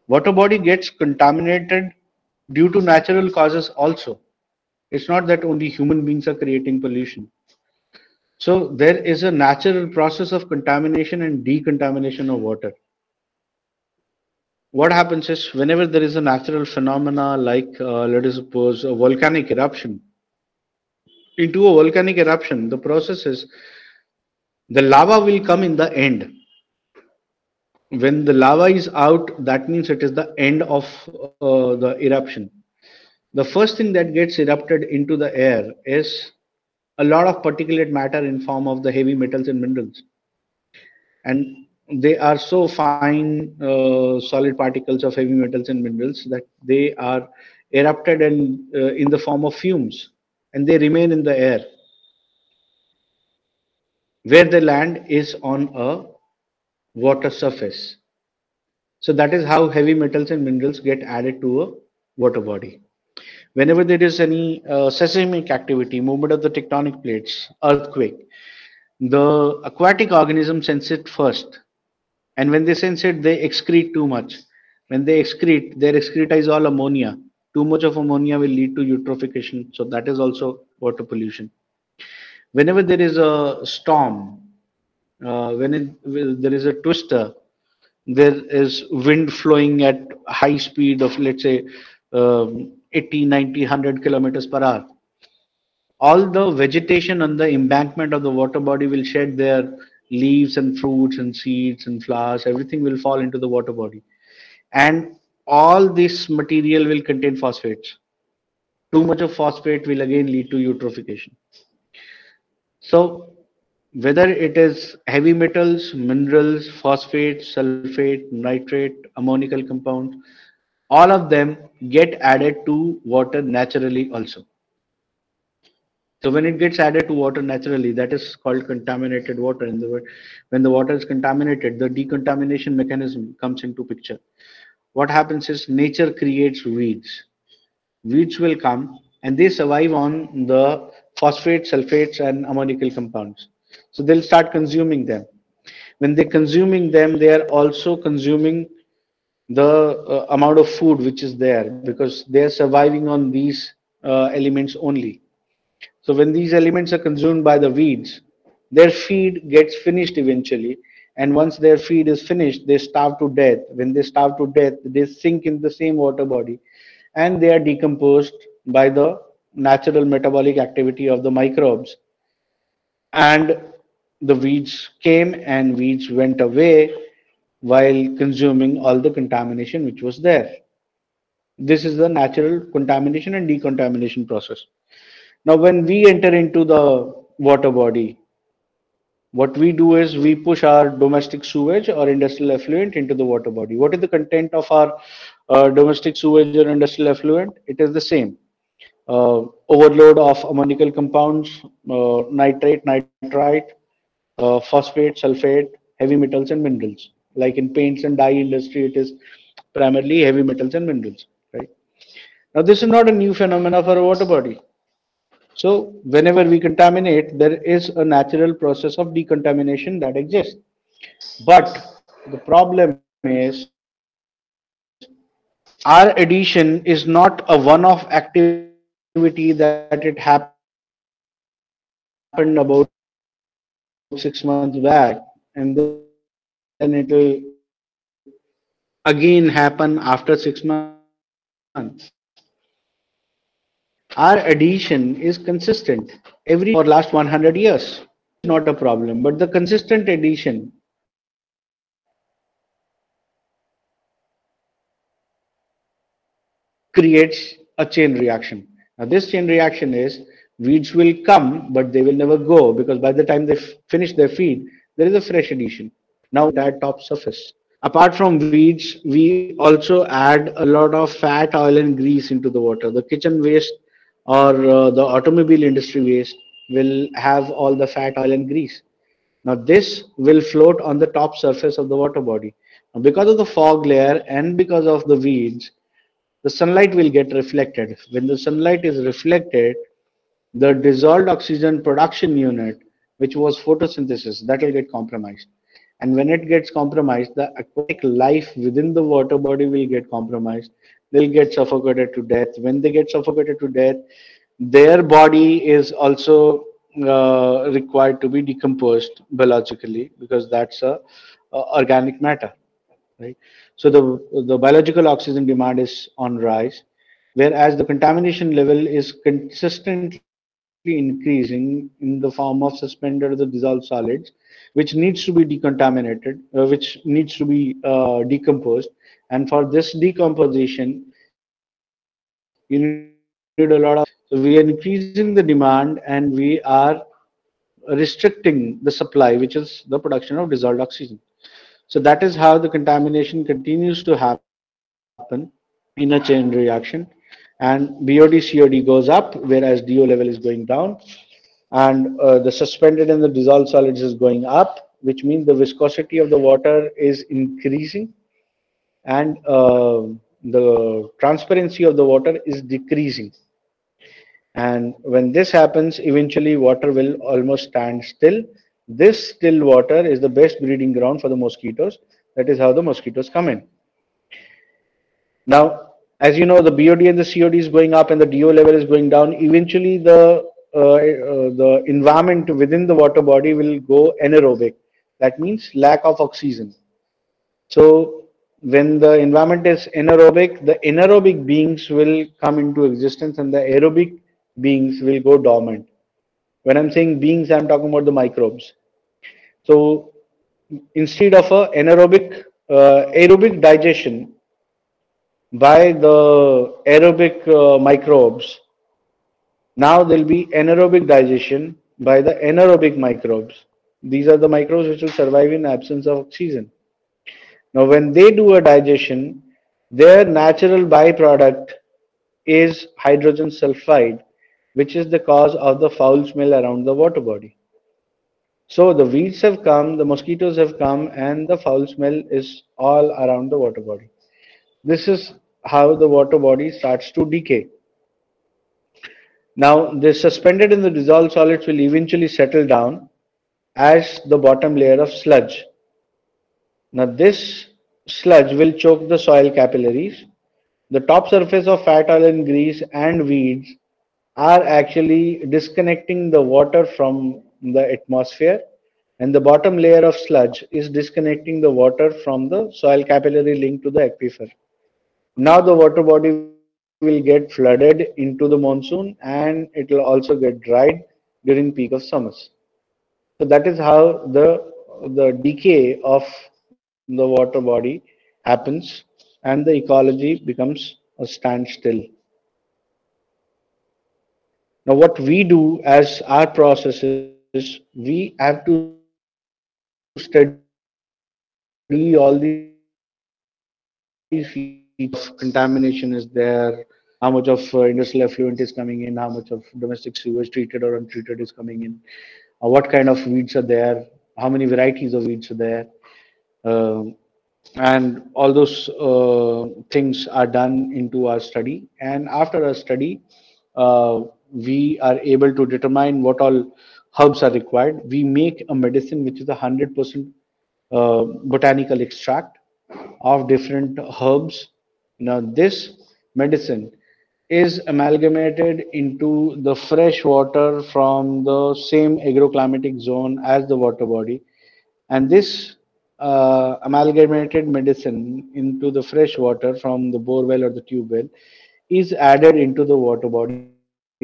Water body gets contaminated due to natural causes also. It's not that only human beings are creating pollution. So there is a natural process of contamination and decontamination of water. What happens is whenever there is a natural phenomena like uh, let us suppose a volcanic eruption, into a volcanic eruption, the process is the lava will come in the end. When the lava is out, that means it is the end of uh, the eruption. The first thing that gets erupted into the air is a lot of particulate matter in form of the heavy metals and minerals. And they are so fine uh, solid particles of heavy metals and minerals that they are erupted and uh, in the form of fumes and they remain in the air. Where they land is on a water surface. So that is how heavy metals and minerals get added to a water body. Whenever there is any uh, seismic activity, movement of the tectonic plates, earthquake, the aquatic organism sense it first. And when they sense it, they excrete too much. When they excrete, their excreta is all ammonia too much of ammonia will lead to eutrophication so that is also water pollution whenever there is a storm uh, when it, there is a twister there is wind flowing at high speed of let's say um, 80 90 100 kilometers per hour all the vegetation on the embankment of the water body will shed their leaves and fruits and seeds and flowers everything will fall into the water body and all this material will contain phosphates. Too much of phosphate will again lead to eutrophication. So whether it is heavy metals, minerals, phosphate, sulfate, nitrate, ammonical compounds, all of them get added to water naturally also. So when it gets added to water naturally, that is called contaminated water. In the when the water is contaminated, the decontamination mechanism comes into picture what happens is nature creates weeds. Weeds will come and they survive on the phosphate, sulfates, and ammonical compounds. So they'll start consuming them. When they're consuming them, they are also consuming the uh, amount of food which is there because they are surviving on these uh, elements only. So when these elements are consumed by the weeds, their feed gets finished eventually. And once their feed is finished they starve to death. When they starve to death they sink in the same water body and they are decomposed by the natural metabolic activity of the microbes. And the weeds came and weeds went away while consuming all the contamination which was there this is the natural contamination and decontamination process now when we enter into the water body what we do is we push our domestic sewage or industrial effluent into the water body. What is the content of our uh, domestic sewage or industrial effluent? It is the same. Uh, overload of ammonical compounds, uh, nitrate, nitrite, uh, phosphate, sulfate, heavy metals and minerals. Like in paints and dye industry, it is primarily heavy metals and minerals. Right. Now, this is not a new phenomenon for a water body. So whenever we contaminate, there is a natural process of decontamination that exists. But the problem is our addition is not a one-off activity that it happened about six months back and then it will again happen after six months. Our addition is consistent every for last 100 years. Not a problem but the consistent addition creates a chain reaction. Now this chain reaction is weeds will come but they will never go because by the time they finish their feed there is a fresh addition now that top surface apart from weeds we also add a lot of fat oil and grease into the water the kitchen waste or uh, the automobile industry waste will have all the fat oil and grease Now this will float on the top surface of the water body. Now because of the fog layer and because of the weeds, the sunlight will get reflected. When the sunlight is reflected, the dissolved oxygen production unit, which was photosynthesis, that will get compromised. And when it gets compromised, the aquatic life within the water body will get compromised. They'll get suffocated to death. When they get suffocated to death, their body is also uh, required to be decomposed biologically because that's a, a, organic matter, right? So the the biological oxygen demand is on rise, whereas the contamination level is consistently increasing in the form of suspended or the dissolved solids, which needs to be decontaminated, uh, which needs to be uh, decomposed, and for this decomposition, you need a lot of so we are increasing the demand and we are restricting the supply, which is the production of dissolved oxygen. So that is how the contamination continues to happen in a chain reaction. And BOD COD goes up, whereas DO level is going down. And uh, the suspended and the dissolved solids is going up, which means the viscosity of the water is increasing. And uh, the transparency of the water is decreasing. And when this happens eventually water will almost stand still. This still water is the best breeding ground for the mosquitoes. That is how the mosquitoes come in. Now as you know the bod and the cod is going up and the do level is going down. Eventually the the environment within the water body will go anaerobic that means lack of oxygen so when the environment is anaerobic the anaerobic beings will come into existence and the aerobic beings will go dormant. When I'm saying beings, I'm talking about the microbes. So instead of a anaerobic uh, aerobic digestion by the aerobic uh, microbes, now there'll be anaerobic digestion by the anaerobic microbes. These are the microbes which will survive in absence of oxygen. Now, when they do a digestion, their natural byproduct is hydrogen sulfide, which is the cause of the foul smell around the water body. So the weeds have come, the mosquitoes have come, and the foul smell is all around the water body. This is how the water body starts to decay. Now, the suspended in the dissolved solids will eventually settle down as the bottom layer of sludge. Now, this sludge will choke the soil capillaries. The top surface of fat, oil, and grease and weeds are actually disconnecting the water from the atmosphere and the bottom layer of sludge is disconnecting the water from the soil capillary link to the aquifer. Now the water body will get flooded into the monsoon and it will also get dried during peak of summers. So that is how the, the decay of the water body happens and the ecology becomes a standstill. Now, what we do as our process is we have to study all these contamination is there, how much of uh, industrial effluent is coming in, how much of domestic sewage treated or untreated is coming in, uh, what kind of weeds are there, how many varieties of weeds are there. Uh, and all those uh, things are done into our study. And after our study, uh, we are able to determine what all herbs are required. We make a medicine which is a 100% uh, botanical extract of different herbs. Now, this medicine is amalgamated into the fresh water from the same agroclimatic zone as the water body. And this uh, amalgamated medicine into the fresh water from the bore well or the tube well is added into the water body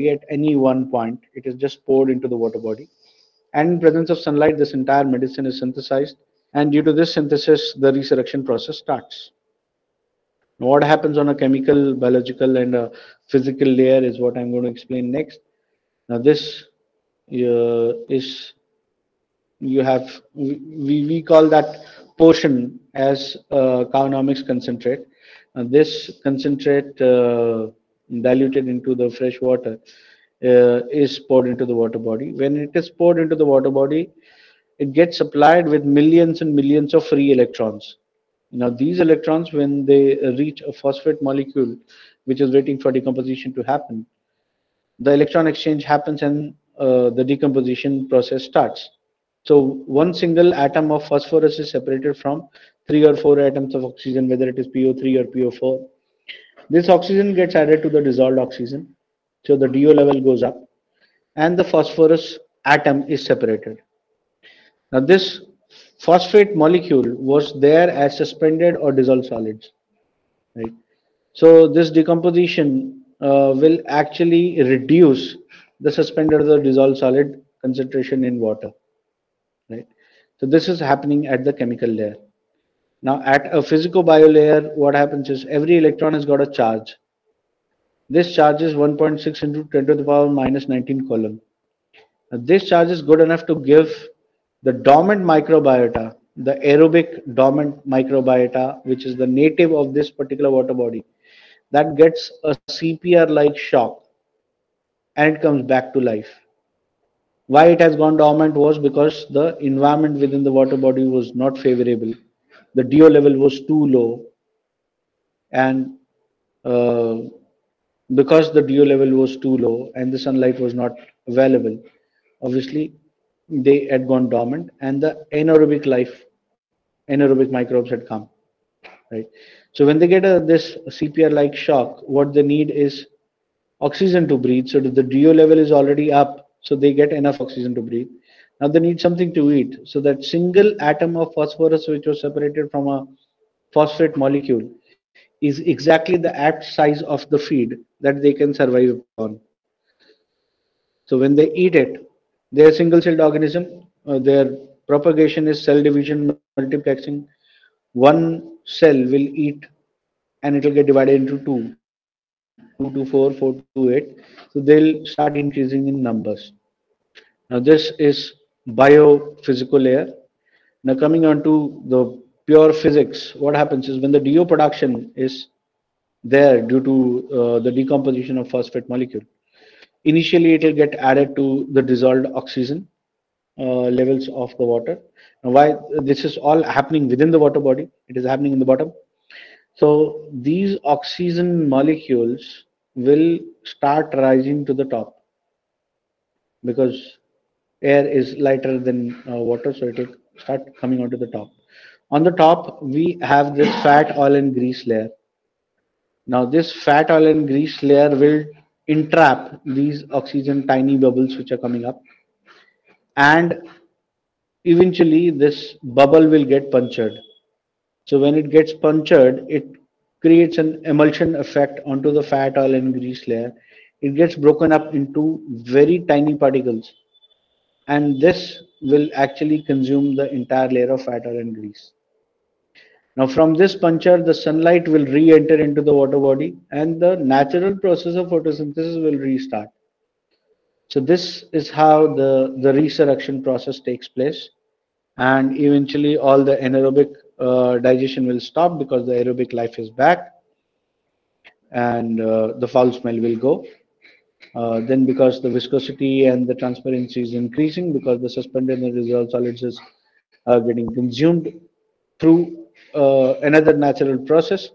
at any one point. It is just poured into the water body. And in presence of sunlight, this entire medicine is synthesized. And due to this synthesis, the resurrection process starts. What happens on a chemical, biological, and a physical layer is what I'm going to explain next. Now, this uh, is you have we, we call that portion as uh, Cownomics concentrate. This concentrate uh, diluted into the fresh water uh, is poured into the water body. When it is poured into the water body, it gets supplied with millions and millions of free electrons. Now, these electrons, when they reach a phosphate molecule, which is waiting for decomposition to happen, the electron exchange happens and uh, the decomposition process starts. So one single atom of phosphorus is separated from three or four atoms of oxygen, whether it is PO3 or PO4. This oxygen gets added to the dissolved oxygen. So the DO level goes up and the phosphorus atom is separated. Now this phosphate molecule was there as suspended or dissolved solids, right? So this decomposition uh, will actually reduce the suspended or the dissolved solid concentration in water right? So this is happening at the chemical layer. Now at a physico-bio layer, what happens is every electron has got a charge. This charge is 1.6 into 10 to the power minus 19 coulomb. Now this charge is good enough to give the dormant microbiota, the aerobic dormant microbiota, which is the native of this particular water body, that gets a CPR-like shock and it comes back to life why it has gone dormant was because the environment within the water body was not favorable. The DO level was too low. And uh, because the DO level was too low and the sunlight was not available, obviously they had gone dormant and the anaerobic life, anaerobic microbes had come. Right. So when they get a, this CPR like shock, what they need is oxygen to breathe. So the DO level is already up so they get enough oxygen to breathe. Now they need something to eat. So that single atom of phosphorus which was separated from a phosphate molecule is exactly the apt size of the feed that they can survive on. So when they eat it, they're single-celled organism. Uh, their propagation is cell division multiplexing. One cell will eat and it will get divided into two. 2 to 4, 4 to 8. So they'll start increasing in numbers. Now this is biophysical layer. Now coming on to the pure physics, what happens is when the DO production is there due to uh, the decomposition of phosphate molecule, initially it will get added to the dissolved oxygen uh, levels of the water. Now why this is all happening within the water body, it is happening in the bottom. So these oxygen molecules will start rising to the top because air is lighter than uh, water so it will start coming onto the top on the top we have this fat oil and grease layer now this fat oil and grease layer will entrap these oxygen tiny bubbles which are coming up. And eventually this bubble will get punctured. So when it gets punctured it creates an emulsion effect onto the fat oil and grease layer. It gets broken up into very tiny particles. And this will actually consume the entire layer of fat oil and grease now from this puncture the sunlight will re-enter into the water body and the natural process of photosynthesis will restart so this is how the the resurrection process takes place and eventually all the anaerobic uh, digestion will stop because the aerobic life is back and uh, the foul smell will go. Uh, then because the viscosity and the transparency is increasing because the suspended and the dissolved solids is uh, getting consumed through another natural process.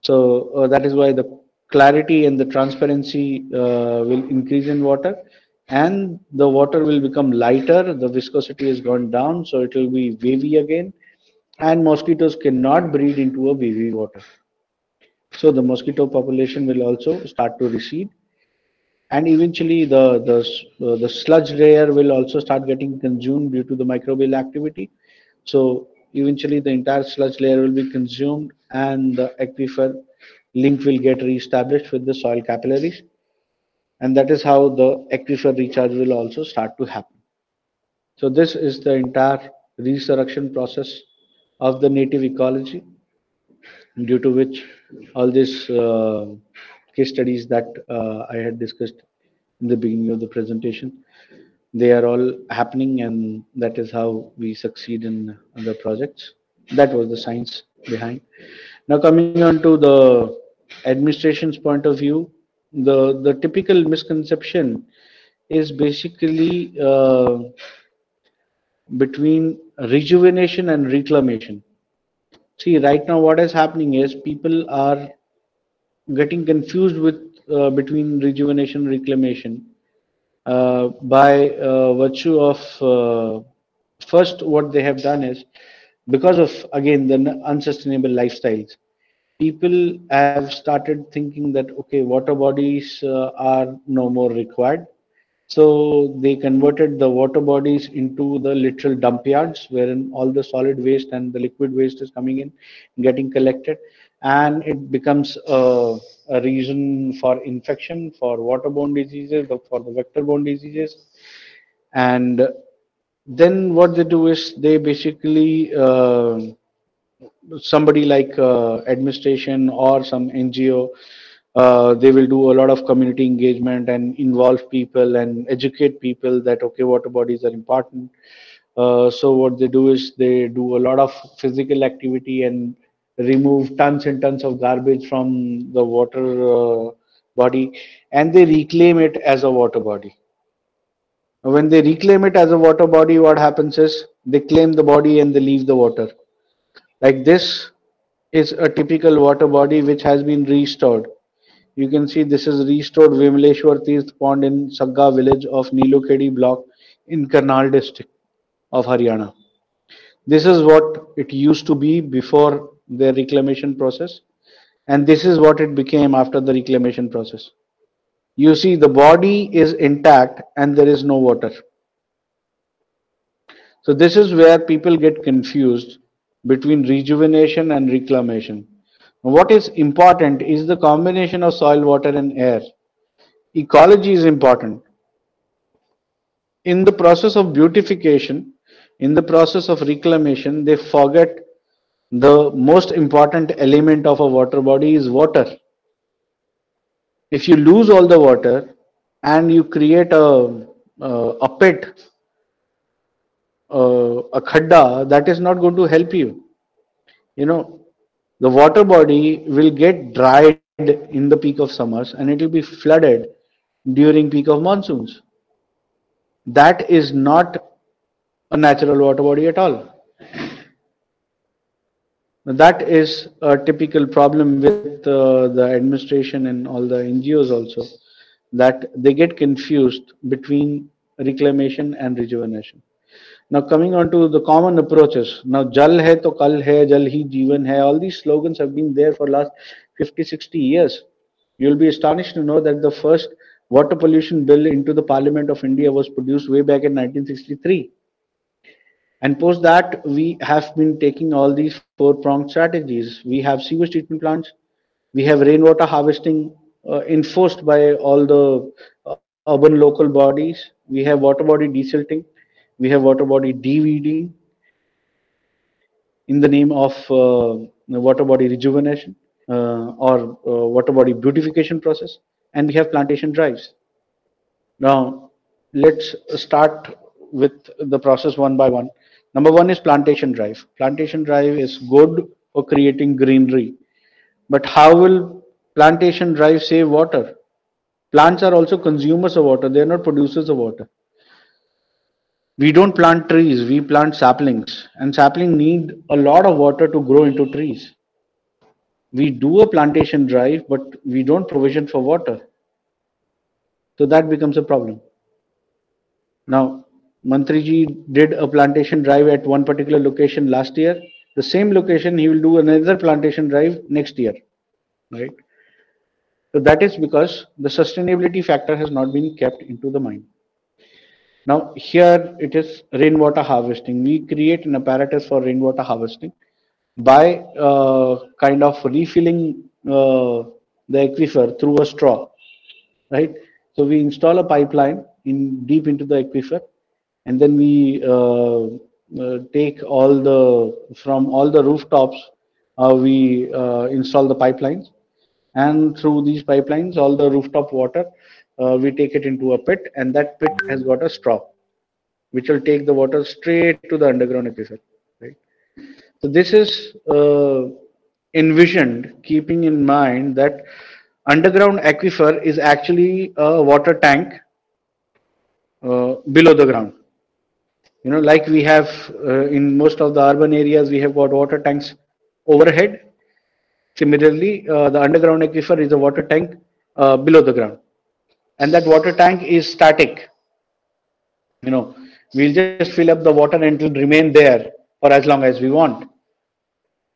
So uh, that is why the clarity and the transparency will increase in water and the water will become lighter the viscosity has gone down so it will be wavy again and mosquitoes cannot breed into a wavy water. So the mosquito population will also start to recede and eventually the, the, uh, the sludge layer will also start getting consumed due to the microbial activity. So eventually the entire sludge layer will be consumed and the aquifer link will get reestablished with the soil capillaries. And that is how the aquifer recharge will also start to happen. So this is the entire resurrection process of the native ecology due to which all these uh, case studies that uh, I had discussed in the beginning of the presentation they are all happening and that is how we succeed in the projects. That was the science behind. Now coming on to the administration's point of view the the typical misconception is basically uh, between rejuvenation and reclamation. See, right now what is happening is people are getting confused with uh, between rejuvenation and reclamation uh, by uh, virtue of uh, first what they have done is because of again the unsustainable lifestyles people have started thinking that okay water bodies uh, are no more required. So they converted the water bodies into the literal dump yards wherein all the solid waste and the liquid waste is coming in getting collected and it becomes a, a reason for infection for waterborne diseases for the vector-borne diseases. And then what they do is they basically uh, somebody like uh, administration or some ngo uh, they will do a lot of community engagement and involve people and educate people that okay water bodies are important. Uh, so what they do is they do a lot of physical activity and remove tons and tons of garbage from the water uh, body and they reclaim it as a water body. When they reclaim it as a water body what happens is they claim the body and they leave the water. Like this is a typical water body which has been restored. You can see this is restored Vimaleshwar Tirth Pond in Sagga village of Nilokheri block in Karnal district of Haryana. This is what it used to be before the reclamation process and this is what it became after the reclamation process. You see the body is intact and there is no water. So this is where people get confused between rejuvenation and reclamation. What is important is the combination of soil, water and air. Ecology is important. In the process of beautification, in the process of reclamation, they forget the most important element of a water body is water. If you lose all the water and you create a, a, a pit, a khadda, that is not going to help you. You know, the water body will get dried in the peak of summers and it will be flooded during peak of monsoons. That is not a natural water body at all. That is a typical problem with uh, the administration and all the NGOs also, that they get confused between reclamation and rejuvenation. Now coming on to the common approaches. Now Jal hai to kal hai, Jal hi Jeevan hai. All these slogans have been there for last 50, 60 years. You'll be astonished to know that the first water pollution bill into the Parliament of India was produced way back in 1963. And post that, we have been taking all these four-pronged strategies. We have sewage treatment plants. We have rainwater harvesting uh, enforced by all the uh, urban local bodies. We have water body desilting we have water body DVD in the name of uh, water body rejuvenation uh, or uh, water body beautification process and we have plantation drives now let's start with the process one by one number one is plantation drive. Plantation drive is good for creating greenery. But how will plantation drive save water? Plants are also consumers of water. They are not producers of water. We don't plant trees. We plant saplings. And sapling need a lot of water to grow into trees. We do a plantation drive but we don't provision for water. So that becomes a problem. Now mantriji did a plantation drive at one particular location last year the same location he will do another plantation drive next year right so that is because the sustainability factor has not been kept into the mind now here it is rainwater harvesting. We create an apparatus for rainwater harvesting by uh, kind of refilling uh, the aquifer through a straw, right? So we install a pipeline in deep into the aquifer, and then we uh, uh take all the from all the rooftops. Uh, we install the pipelines, and through these pipelines, all the rooftop water we take it into a pit and that pit has got a straw which will take the water straight to the underground aquifer right so this is envisioned keeping in mind that underground aquifer is actually a water tank uh, below the ground You know, like we have uh, in most of the urban areas, we have got water tanks overhead. Similarly, uh, the underground aquifer is a water tank uh, below the ground, and that water tank is static. You know, we'll just fill up the water and it will remain there for as long as we want.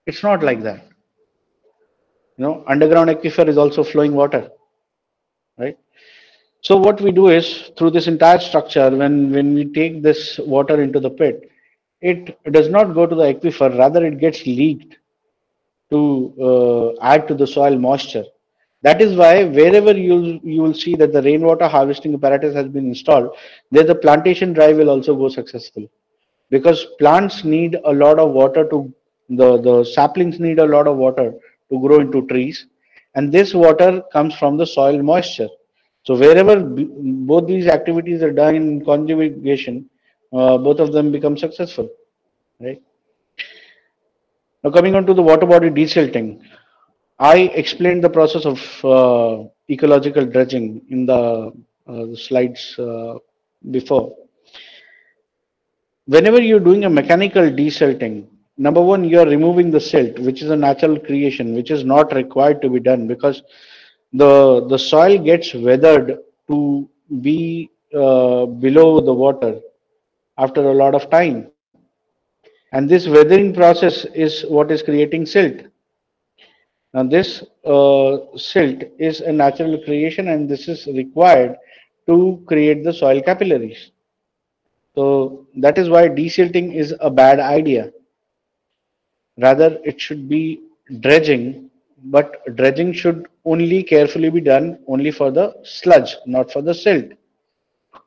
It's not like that. You know, underground aquifer is also flowing water, right? So what we do is through this entire structure, when, when we take this water into the pit, it does not go to the aquifer, rather it gets leaked to uh, add to the soil moisture. That is why wherever you you will see that the rainwater harvesting apparatus has been installed, there the plantation drive will also go successful, because plants need a lot of water to the the saplings need a lot of water to grow into trees, and this water comes from the soil moisture. So wherever both these activities are done in conjugation, uh, both of them become successful, right? Now coming on to the water body desilting, I explained the process of uh, ecological dredging in the, uh, the slides uh, before. Whenever you're doing a mechanical desilting, number one, you are removing the silt, which is a natural creation, which is not required to be done because the the soil gets weathered to be uh, below the water after a lot of time. And this weathering process is what is creating silt. Now this uh, silt is a natural creation and this is required to create the soil capillaries. So that is why desilting is a bad idea. Rather it should be dredging but dredging should only carefully be done only for the sludge, not for the silt.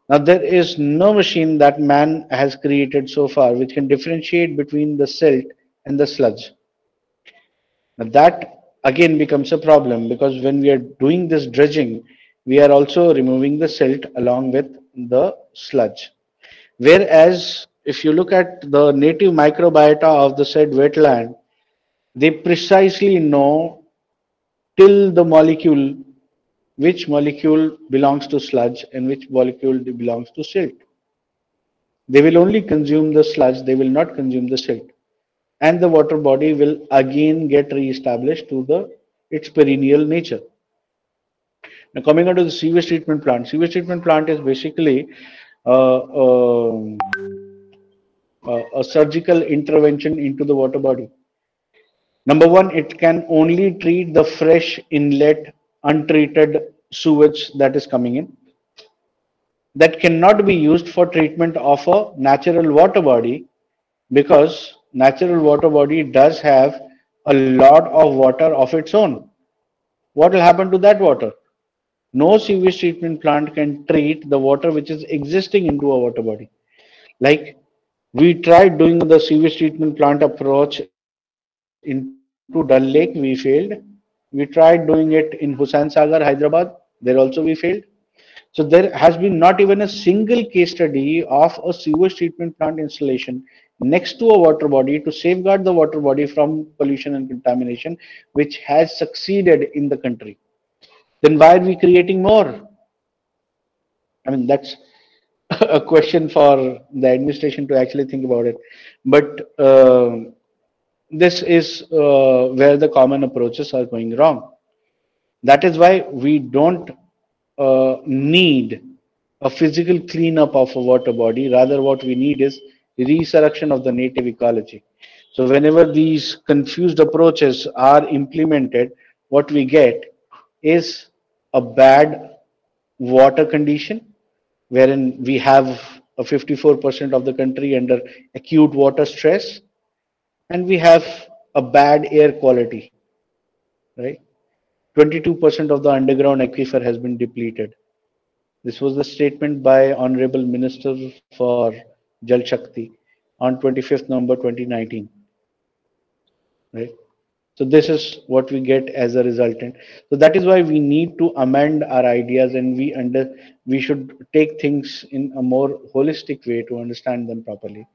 Now, there is no machine that man has created so far which can differentiate between the silt and the sludge. Now, that again becomes a problem because when we are doing this dredging, we are also removing the silt along with the sludge. Whereas, if you look at the native microbiota of the said wetland, they precisely know till the molecule which molecule belongs to sludge and which molecule belongs to silt. They will only consume the sludge, they will not consume the silt. And the water body will again get re-established to the its perennial nature. Now coming on to the sewage treatment plant. Sewage treatment plant is basically uh, uh, uh, a surgical intervention into the water body. Number one, it can only treat the fresh inlet untreated sewage that is coming in. That cannot be used for treatment of a natural water body because natural water body does have a lot of water of its own. What will happen to that water? No sewage treatment plant can treat the water which is existing into a water body. Like we tried doing the sewage treatment plant approach into Dal Lake, we failed. We tried doing it in Hussain Sagar, Hyderabad. There also we failed. So there has been not even a single case study of a sewage treatment plant installation next to a water body to safeguard the water body from pollution and contamination, which has succeeded in the country. Then why are we creating more? I mean, that's a question for the administration to actually think about it. But uh, this is uh, where the common approaches are going wrong. That is why we don't uh, need a physical cleanup of a water body. Rather, what we need is resurrection of the native ecology. So whenever these confused approaches are implemented, what we get is a bad water condition, wherein we have a 54% of the country under acute water stress and we have a bad air quality, right? 22% of the underground aquifer has been depleted. This was the statement by Honorable Minister for Jal Shakti on 25th November 2019. Right? So this is what we get as a resultant. So that is why we need to amend our ideas and we under we should take things in a more holistic way to understand them properly.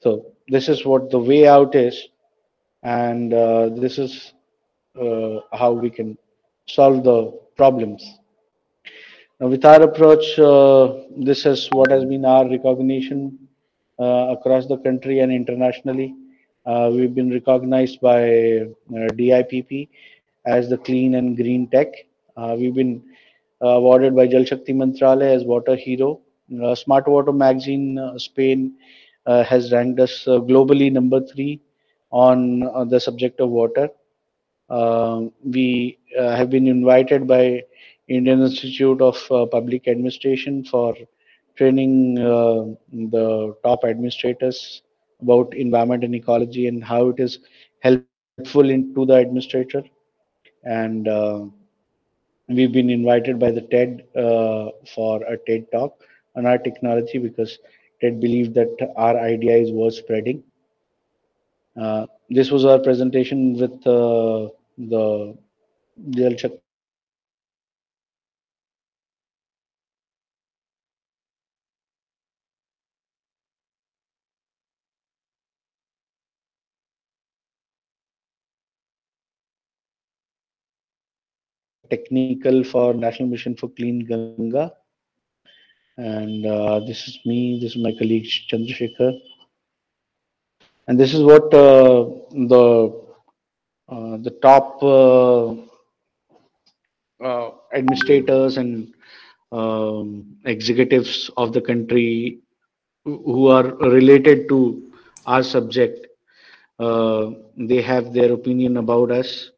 So this is what the way out is, and uh, this is uh, how we can solve the problems. Now, with our approach, uh, this is what has been our recognition uh, across the country and internationally. Uh, we've been recognized by uh, DIPP as the clean and green tech. we've been awarded by Jal Shakti Mantralaya as water hero. Smart Water Magazine Spain has ranked us globally number three on, on the subject of water. Uh, we uh, have been invited by Indian Institute of uh, Public Administration for training the top administrators about environment and ecology and how it is helpful into the administrator. And we've been invited by the TED for a TED talk on our technology because TED believed that our idea is worth spreading. Uh, this was our presentation with uh, the Jal Shakti technical for National Mission for Clean Ganga. And uh, this is me, this is my colleague Chandrasekhar. And this is what uh, the uh, the top uh, uh, administrators and um, executives of the country who are related to our subject uh, they have their opinion about us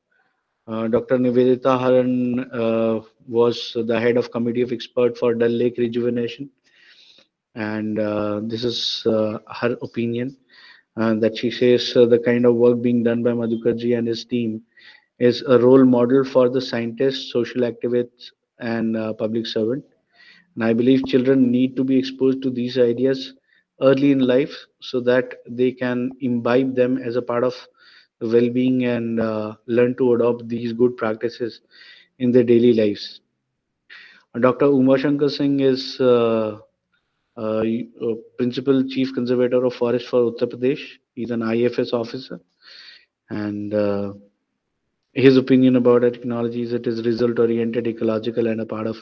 uh, dr nivedita haran uh, was the head of committee of expert for dal lake rejuvenation and this is her opinion uh, that she says uh, the kind of work being done by Madhukarji and his team is a role model for the scientists, social activists, and uh, public servant. And I believe children need to be exposed to these ideas early in life so that they can imbibe them as a part of well-being and uh, learn to adopt these good practices in their daily lives. Dr. Uma Shankar Singh is uh, uh, principal chief conservator of forest for Uttar Pradesh. He's an IFS officer, and uh, his opinion about technology is it is result oriented, ecological, and a part of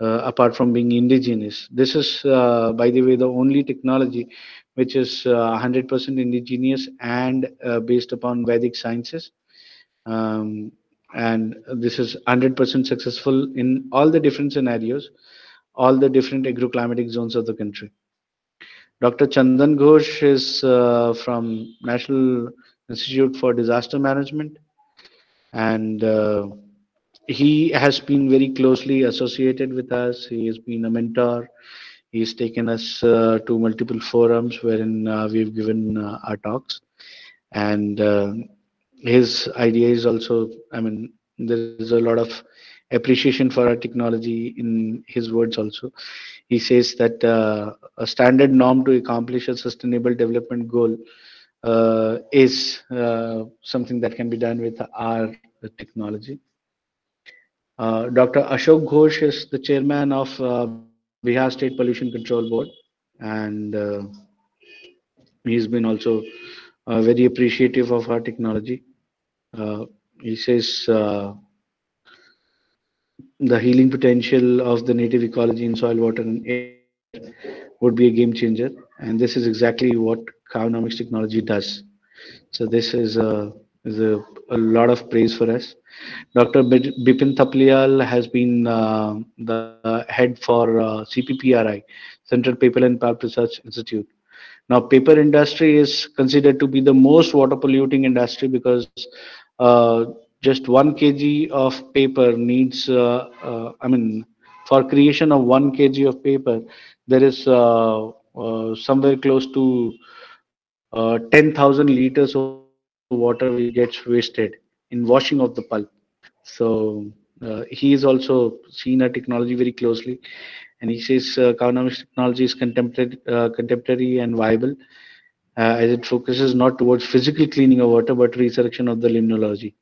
uh, apart from being indigenous. This is, uh, by the way, the only technology which is 100% uh, indigenous and based upon Vedic sciences. Um, and this is 100% successful in all the different scenarios all the different agroclimatic zones of the country. Dr. Chandan Ghosh is uh, from National Institute for Disaster Management, and uh, he has been very closely associated with us. He has been a mentor. He's taken us uh, to multiple forums wherein uh, we've given uh, our talks, and uh, his idea is also. I mean, there is a lot of appreciation for our technology in his words also he says that uh, a standard norm to accomplish a sustainable development goal uh, is uh, something that can be done with our technology uh, dr ashok ghosh is the chairman of bihar state pollution control board and uh, he's been also uh, very appreciative of our technology uh, he says uh, the healing potential of the native ecology in soil, water, and air would be a game changer. And this is exactly what Cownomics technology does. So this is a, is a, a lot of praise for us. Dr. Bipin Thapliyal has been uh, the head for uh, CPPRI, Central Paper and Pulp Research Institute. Now, paper industry is considered to be the most water polluting industry because uh, just one kg of paper needs uh, uh, i mean for creation of one kg of paper there is uh, somewhere close to uh, 10000 liters of water gets wasted in washing of the pulp so uh, he is also seen a technology very closely and he says uh, technology is contemporary, contemporary and viable as it focuses not towards physical cleaning of water but resurrection of the limnology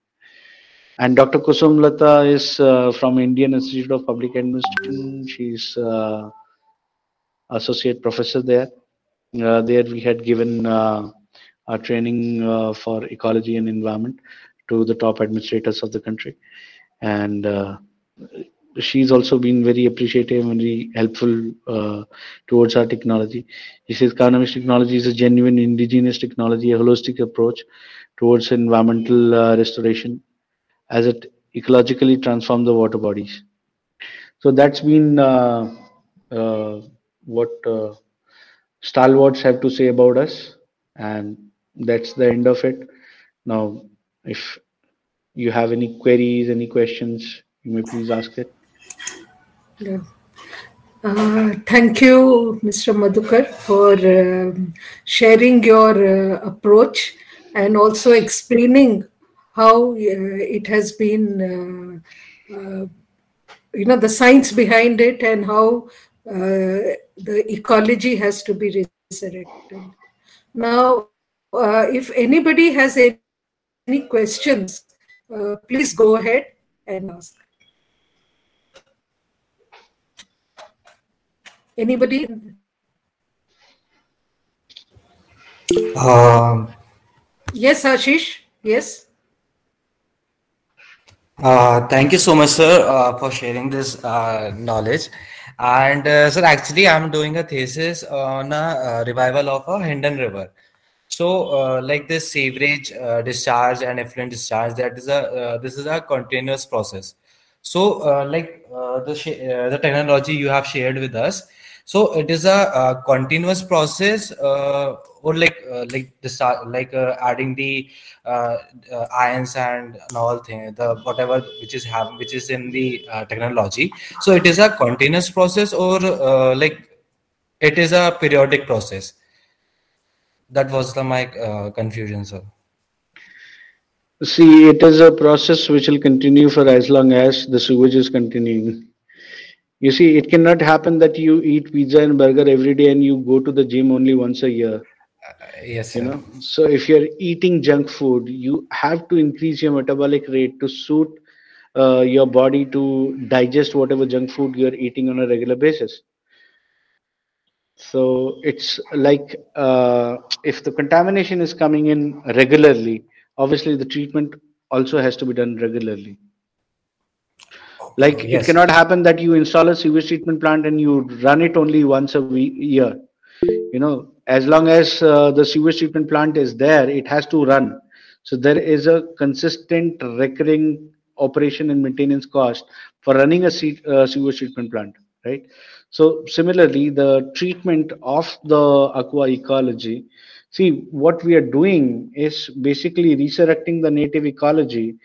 and Dr. Kusum Lata is uh, from Indian Institute of Public Administration. She's uh, associate professor there. Uh, there we had given a training uh, for ecology and environment to the top administrators of the country. And uh, she's also been very appreciative and very helpful uh, towards our technology. She says Cownomics technology is a genuine indigenous technology, a holistic approach towards environmental uh, restoration as it ecologically transforms the water bodies. So that's been uh, uh, what uh, stalwarts have to say about us, and that's the end of it. Now, if you have any queries, any questions, you may please ask it. Yeah. Uh, thank you, Mr. Madhukar, for um, sharing your uh, approach and also explaining how uh, it has been, uh, uh, you know, the science behind it and how uh, the ecology has to be resurrected. Now, if anybody has any, any questions, please go ahead and ask. Anybody? Um, yes, Ashish. Yes. Uh, thank you so much, sir, uh, for sharing this uh, knowledge. And uh, sir, actually, I'm doing a thesis on a uh, revival of a Hindon River. So, uh, like this sewerage uh, discharge and effluent discharge, that is a uh, this is a continuous process. So, uh, like uh, the sh- uh, the technology you have shared with us, so it is a, continuous process, or like like the like adding the ions and all thing, the whatever which is have which is in the technology. So it is a continuous process, or like it is a periodic process. That was the my uh, confusion, sir. See, it is a process which will continue for as long as the sewage is continuing. You see, it cannot happen that you eat pizza and burger every day and you go to the gym only once a year. Yes, You know, so if you're eating junk food, you have to increase your metabolic rate to suit uh, your body to digest whatever junk food you're eating on a regular basis. So it's like uh, if the contamination is coming in regularly, obviously the treatment also has to be done regularly. Like it cannot happen that you install a sewage treatment plant and you run it only once a week, year. You know, as long as uh, the sewage treatment plant is there, it has to run. So there is a consistent recurring operation and maintenance cost for running a se- uh, sewage treatment plant, right? So similarly, the treatment of the aqua ecology, see what we are doing is basically resurrecting the native ecology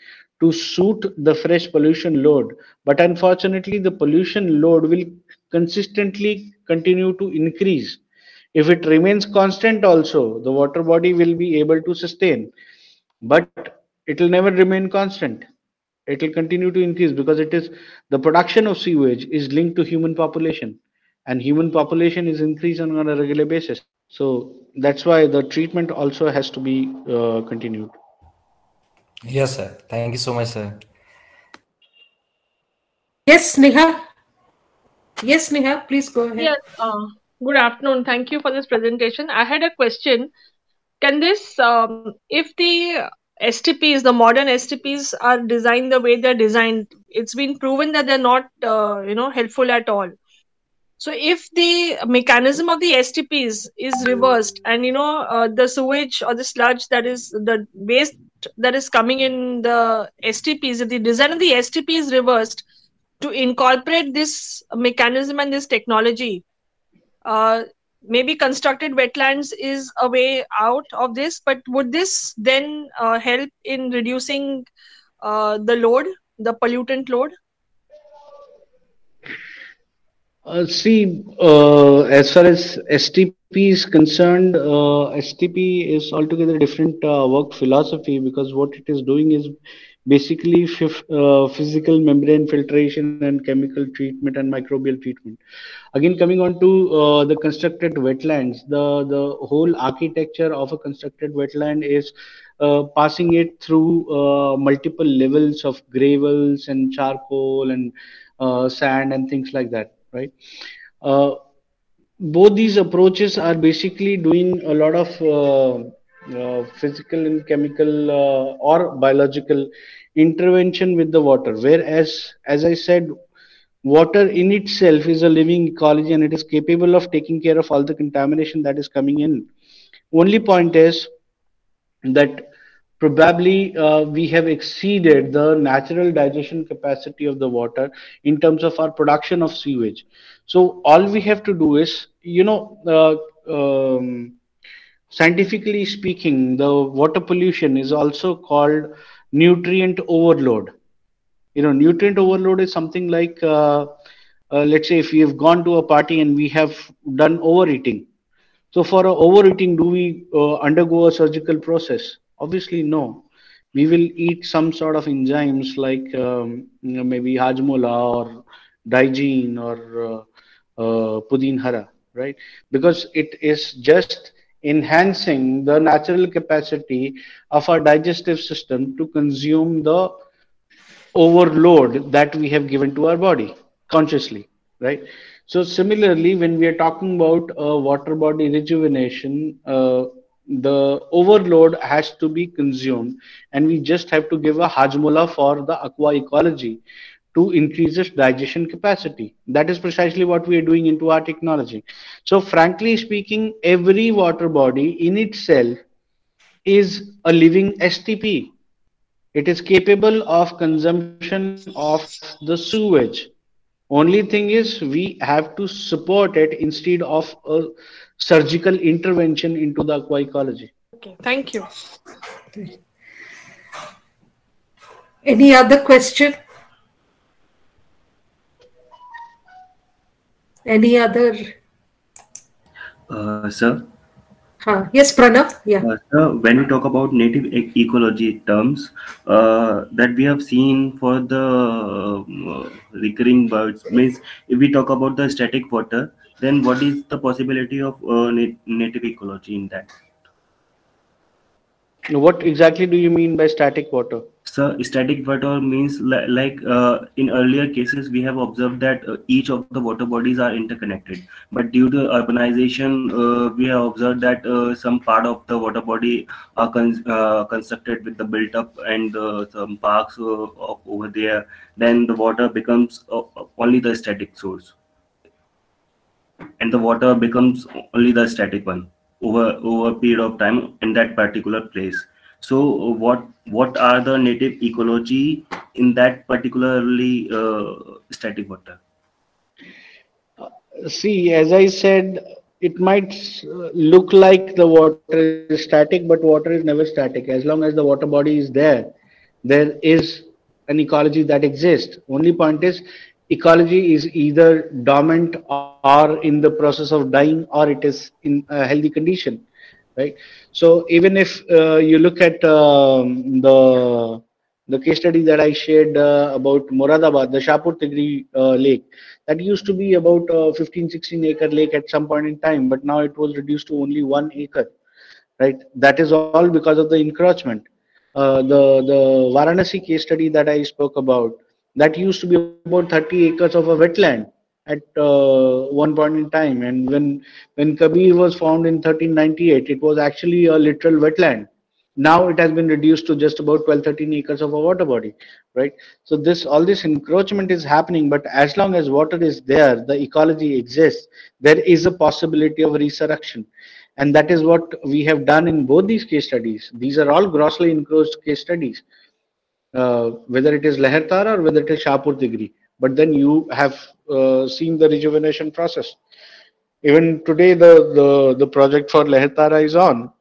to suit the fresh pollution load. But unfortunately, the pollution load will consistently continue to increase. If it remains constant, also the water body will be able to sustain, but it will never remain constant. It will continue to increase because it is the production of sewage is linked to human population, and human population is increasing on a regular basis. So that's why the treatment also has to be uh, continued. Yes, sir. Thank you so much, sir. Yes, Neha. Yes, Neha, please go ahead. Yes, uh, good afternoon. Thank you for this presentation. I had a question. Can this, um, if the STPs, the modern STPs are designed the way they're designed, it's been proven that they're not, uh, you know, helpful at all. So if the mechanism of the STPs is reversed and, you know, uh, the sewage or the sludge that is the waste that is coming in the STPs, if the design of the STP is reversed to incorporate this mechanism and this technology, uh, maybe constructed wetlands is a way out of this but would this then uh, help in reducing uh, the load the pollutant load Uh, see, uh, as far as STP is concerned, uh, STP is altogether different uh, work philosophy because what it is doing is basically uh, physical membrane filtration and chemical treatment and microbial treatment. Again, coming on to uh, the constructed wetlands, the, the whole architecture of a constructed wetland is uh, passing it through uh, multiple levels of gravels and charcoal and uh, sand and things like that, right? Uh, both these approaches are basically doing a lot of uh, physical and chemical or biological intervention with the water whereas as i said water in itself is a living ecology and it is capable of taking care of all the contamination that is coming in. Only point is that probably uh, we have exceeded the natural digestion capacity of the water in terms of our production of sewage. So all we have to do is you know uh, um, scientifically speaking the water pollution is also called nutrient overload you know nutrient overload is something like uh, uh, let's say if we have gone to a party and we have done overeating. So for overeating do we uh, undergo a surgical process? Obviously no. We will eat some sort of enzymes like um, you know, maybe hajmola or digene or uh, uh, pudin hara right? Because it is just enhancing the natural capacity of our digestive system to consume the overload that we have given to our body consciously right? So similarly when we are talking about uh, water body rejuvenation uh, the overload has to be consumed and we just have to give a hajmola for the aqua ecology to increase its digestion capacity. That is precisely what we are doing into our technology. So frankly speaking every water body in itself is a living stp it is capable of consumption of the sewage only thing is we have to support it instead of a surgical intervention into the aqua ecology Okay, thank you. Any other question? Any other? Uh, sir, Huh. Yes, Pranav. Yeah. uh, sir, when we talk about native e- ecology terms, uh, that we have seen for the uh, recurring birds, means if we talk about the static water, then what is the possibility of uh, nat- native ecology in that? What exactly do you mean by static water So static water means li- like uh, in earlier cases we have observed that uh, each of the water bodies are interconnected. But due to urbanization, uh, we have observed that uh, some part of the water body are uh, constructed with the built up and uh, some parks over there. Then the water becomes only the static source, and the water becomes only the static one over over a period of time in that particular place so uh, what what are the native ecology in that particularly uh, static water? See as i said it might uh, look like the water is static but water is never static. As long as the water body is there there is an ecology that exists. Only point is ecology is either dormant or in the process of dying or it is in a healthy condition right so even if uh, you look at um, the the case study that I shared uh, about Moradabad, the Shapur Tigri uh, lake, that used to be about a 15, 16 acre lake at some point in time, but now it was reduced to only one acre, right? That is all because of the encroachment. Uh, the the Varanasi case study that I spoke about, that used to be about 30 acres of a wetland at uh, one point in time, and when when Kabir was found in 1398, it was actually a literal wetland. Now it has been reduced to just about 12 13 acres of a water body right? So this all this encroachment is happening but as long as water is there the ecology exists there is a possibility of resurrection. And that is what we have done in both these case studies. These are all grossly encroached case studies uh, whether it is lehertara or whether it is shapur tigri but then you have uh, seen the rejuvenation process even today the the, the project for lehertara is on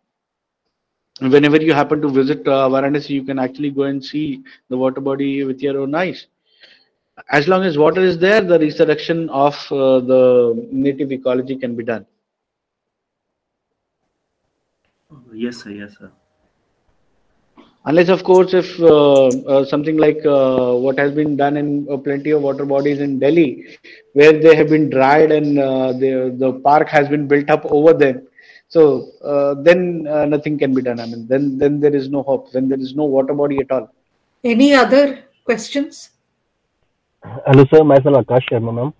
whenever you happen to visit uh, Varanasi, you can actually go and see the water body with your own eyes. As long as water is there, the resurrection of uh, the native ecology can be done. yes sir yes sir Unless, of course, if uh, uh, something like uh, what has been done in uh, plenty of water bodies in Delhi, where they have been dried and uh, the the park has been built up over them, so uh, then uh, nothing can be done. I mean, then then there is no hope. Then there is no water body at all. Any other questions? Hello, sir. Myself Akash Sharma, ma'am.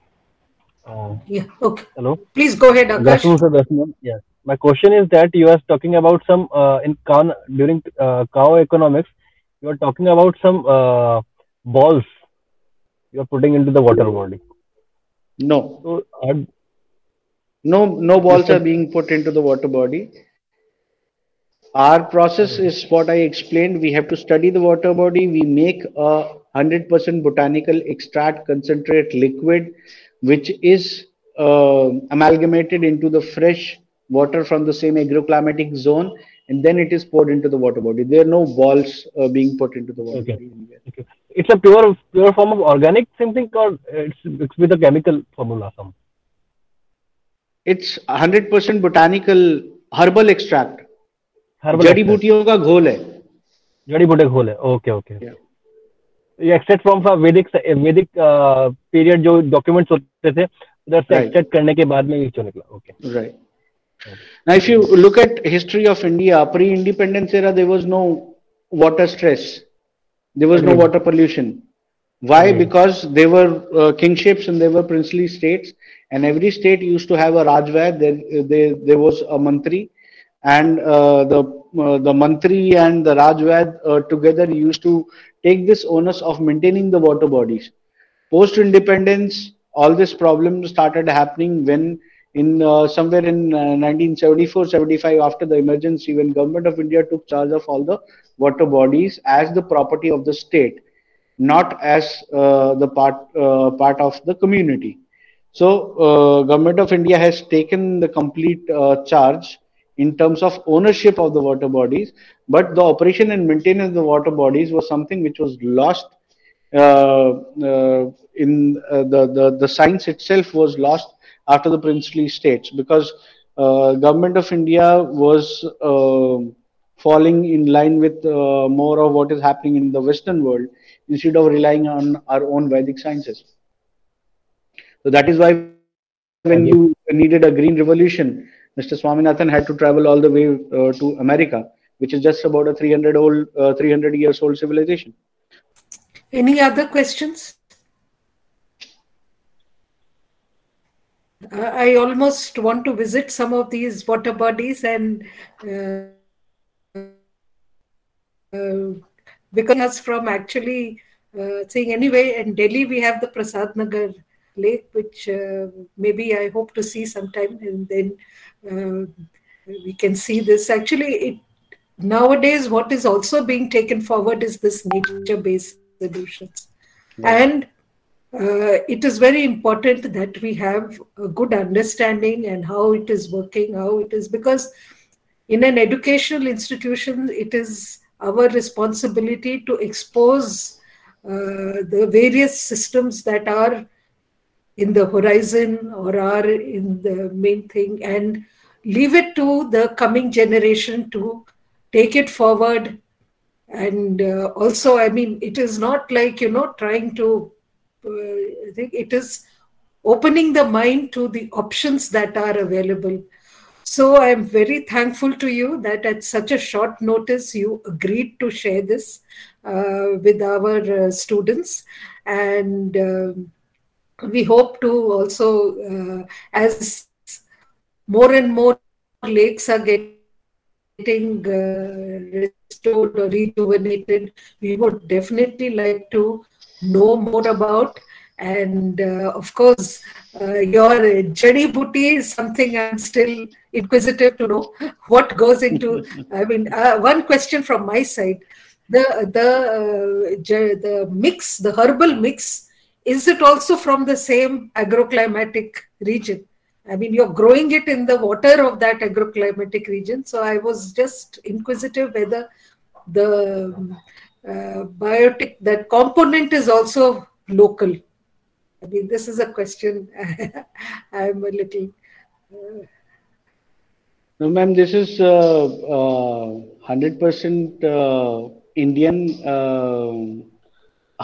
Uh, Yeah. Okay. hello. Please go ahead, Good Akash. afternoon, sir. Good afternoon. Yeah. My question is that you are talking about some uh, in cow during uh, cow economics. You are talking about some uh, balls you are putting into the water body. No, So, are, no, no balls are being put into the water body. Our process is what I explained. We have to study the water body. We make a 100% botanical extract concentrate liquid, which is uh, amalgamated into the fresh water from the same agroclimatic zone, and then it is poured into the water body. There are no balls uh, being put into the water Okay. body anywhere. okay. it's a pure pure form of organic something or it's, it's with a chemical formula some It's 100% botanical herbal extract. herbal जड़ी. बूटियों का घोल है जड़ी बूटे घोल है okay okay Yeah. ये extract from Vedic Vedic period जो डॉक्यूमेंट्स होते थे उधर से Right. एक्सट्रैक्ट करने के बाद में ये निकला okay Right. Now, if you look at history of India, pre-independence era, there was no water stress. There was no water pollution. Why? Agreed. Because there were uh, kingships and there were princely states, and every state used to have a Rajvaid. There, there, there was a mantri, and uh, the uh, the mantri and the Rajvaid uh, together used to take this onus of maintaining the water bodies. Post independence, all this problem started happening when in uh, somewhere in uh, 1974 75 after the emergency when government of india took charge of all the water bodies as the property of the state not as uh, the part uh, part of the community. So uh, government of india has taken the complete uh, charge in terms of ownership of the water bodies but the operation and maintenance of the water bodies was something which was lost in the, the the science itself was lost after the princely states because uh, government of india was uh, falling in line with uh, more of what is happening in the western world instead of relying on our own vedic sciences. So that is why when you needed a green revolution mr swaminathan had to travel all the way uh, to america which is just about a 300 old uh, 300 years old civilization. Any other questions? Uh, I almost want to visit some of these water bodies and uh, uh, because us from actually uh, seeing anyway in Delhi we have the Prasad Nagar lake which uh, maybe I hope to see sometime and then uh, we can see this. Actually it nowadays what is also being taken forward is this nature based solutions and uh, it is very important that we have a good understanding and how it is working how it is because in an educational institution it is our responsibility to expose uh, the various systems that are in the horizon or are in the main thing and leave it to the coming generation to take it forward. And uh, also i mean it is not like you know trying to it is opening the mind to the options that are available. So i am very thankful to you that at such a short notice you agreed to share this uh, with our uh, students. And um we hope to also uh, as more and more lakes are getting uh, restored or rejuvenated we would definitely like to know more about. And uh, of course uh, your jadi booty is something i'm still inquisitive to know what goes into. I mean uh, one question from my side. The the uh, the mix the herbal mix is it also from the same agroclimatic region? I mean, you're growing it in the water of that agroclimatic region. So I was just inquisitive whether the biotic, that component is also local. I mean, this is a question I'm a little. Uh, No, ma'am, this is uh, uh, 100% uh, Indian uh,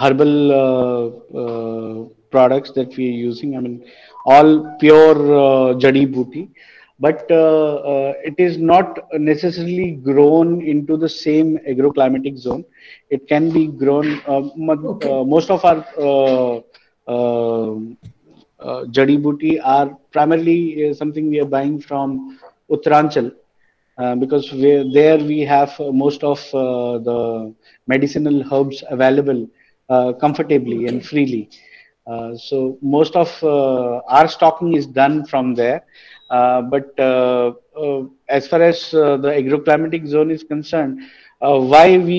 herbal uh, uh, products that we are using. I mean, all pure uh, jadi booty, but uh, uh, it is not necessarily grown into the same agroclimatic zone. It can be grown. Uh, Okay. uh, most of our uh, uh, uh, jadi booty are primarily uh, something we are buying from Uttaranchal uh, because there we have uh, most of uh, the medicinal herbs available uh, comfortably and freely. Uh, so most of uh, our stocking is done from there. Uh, but uh, uh, as far as the agroclimatic zone is concerned, why we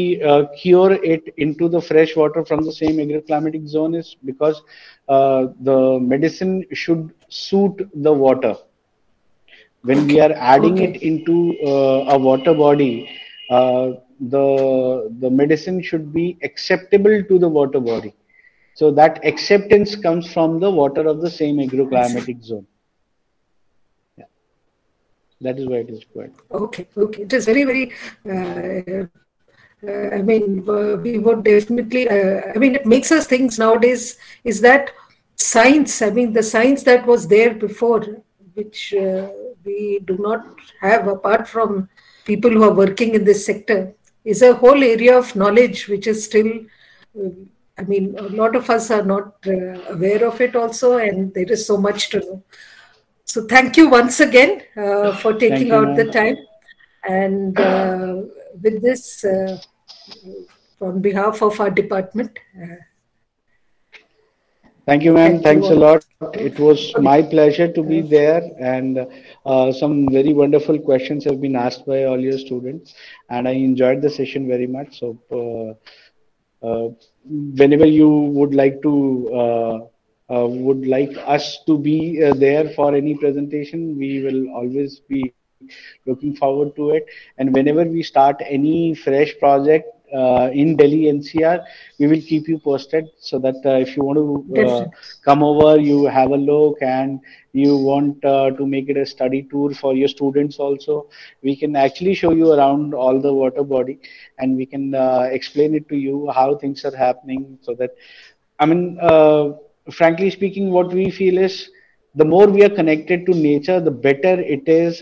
cure it into the fresh water from the same agroclimatic zone is because the medicine should suit the water. When we are adding okay. it into a water body, the the medicine should be acceptable to the water body so that acceptance comes from the water of the same agroclimatic zone that is why it is required. Okay okay. It is very very uh, uh, i mean uh, we would definitely i mean it makes us think nowadays is that science i mean the science that was there before which we do not have apart from people who are working in this sector is a whole area of knowledge which is still i mean a lot of us are not aware of it also and there is so much to know so thank you once again uh, for taking you, out man. the time and uh, with this uh, on behalf of our department uh, Thank you, ma'am. Thanks a lot. It was my pleasure to be there, and uh, some very wonderful questions have been asked by all your students, and I enjoyed the session very much. So, uh, uh, whenever you would like to uh, would like us to be uh, there for any presentation, we will always be looking forward to it. And whenever we start any fresh project, uh, in Delhi NCR, we will keep you posted so that uh, if you want to uh, come over, you have a look and you want uh, to make it a study tour for your students also, we can actually show you around all the water body and we can uh, explain it to you how things are happening so that, I mean, uh, frankly speaking, what we feel is the more we are connected to nature, the better it is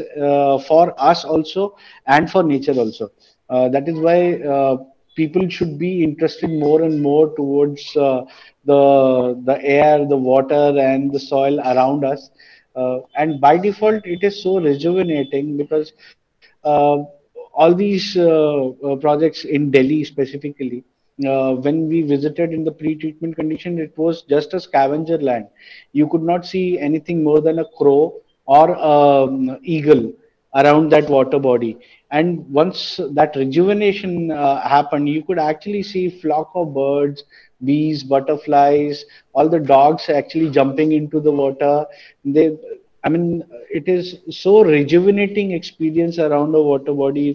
for us also and for nature also. Uh, that is why uh, people should be interested more and more towards uh, the the air the water and the soil around us uh, and by default it is so rejuvenating because uh, all these uh, uh, projects in delhi specifically uh, when we visited in the pre-treatment condition it was just a scavenger land. You could not see anything more than a crow or um, eagle around that water body. And once that rejuvenation uh, happened you could actually see flock of birds bees butterflies all the dogs actually jumping into the water. They i mean it is so rejuvenating experience around a water body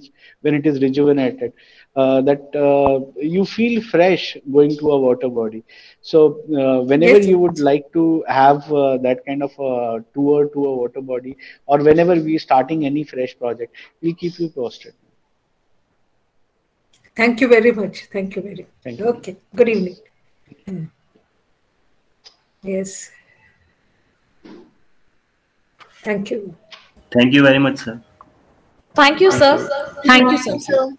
when it is rejuvenated uh, that uh, you feel fresh going to a water body. So uh, whenever yes. you would like to have uh, that kind of a tour to a water body, or whenever we're starting any fresh project, we'll keep you posted. Thank you very much. Thank you very much. Thank you. Okay. Good evening. Hmm. Yes. Thank you. Thank you very much, sir. Thank you, sir. Thank you, sir.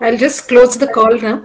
I'll just close the call now.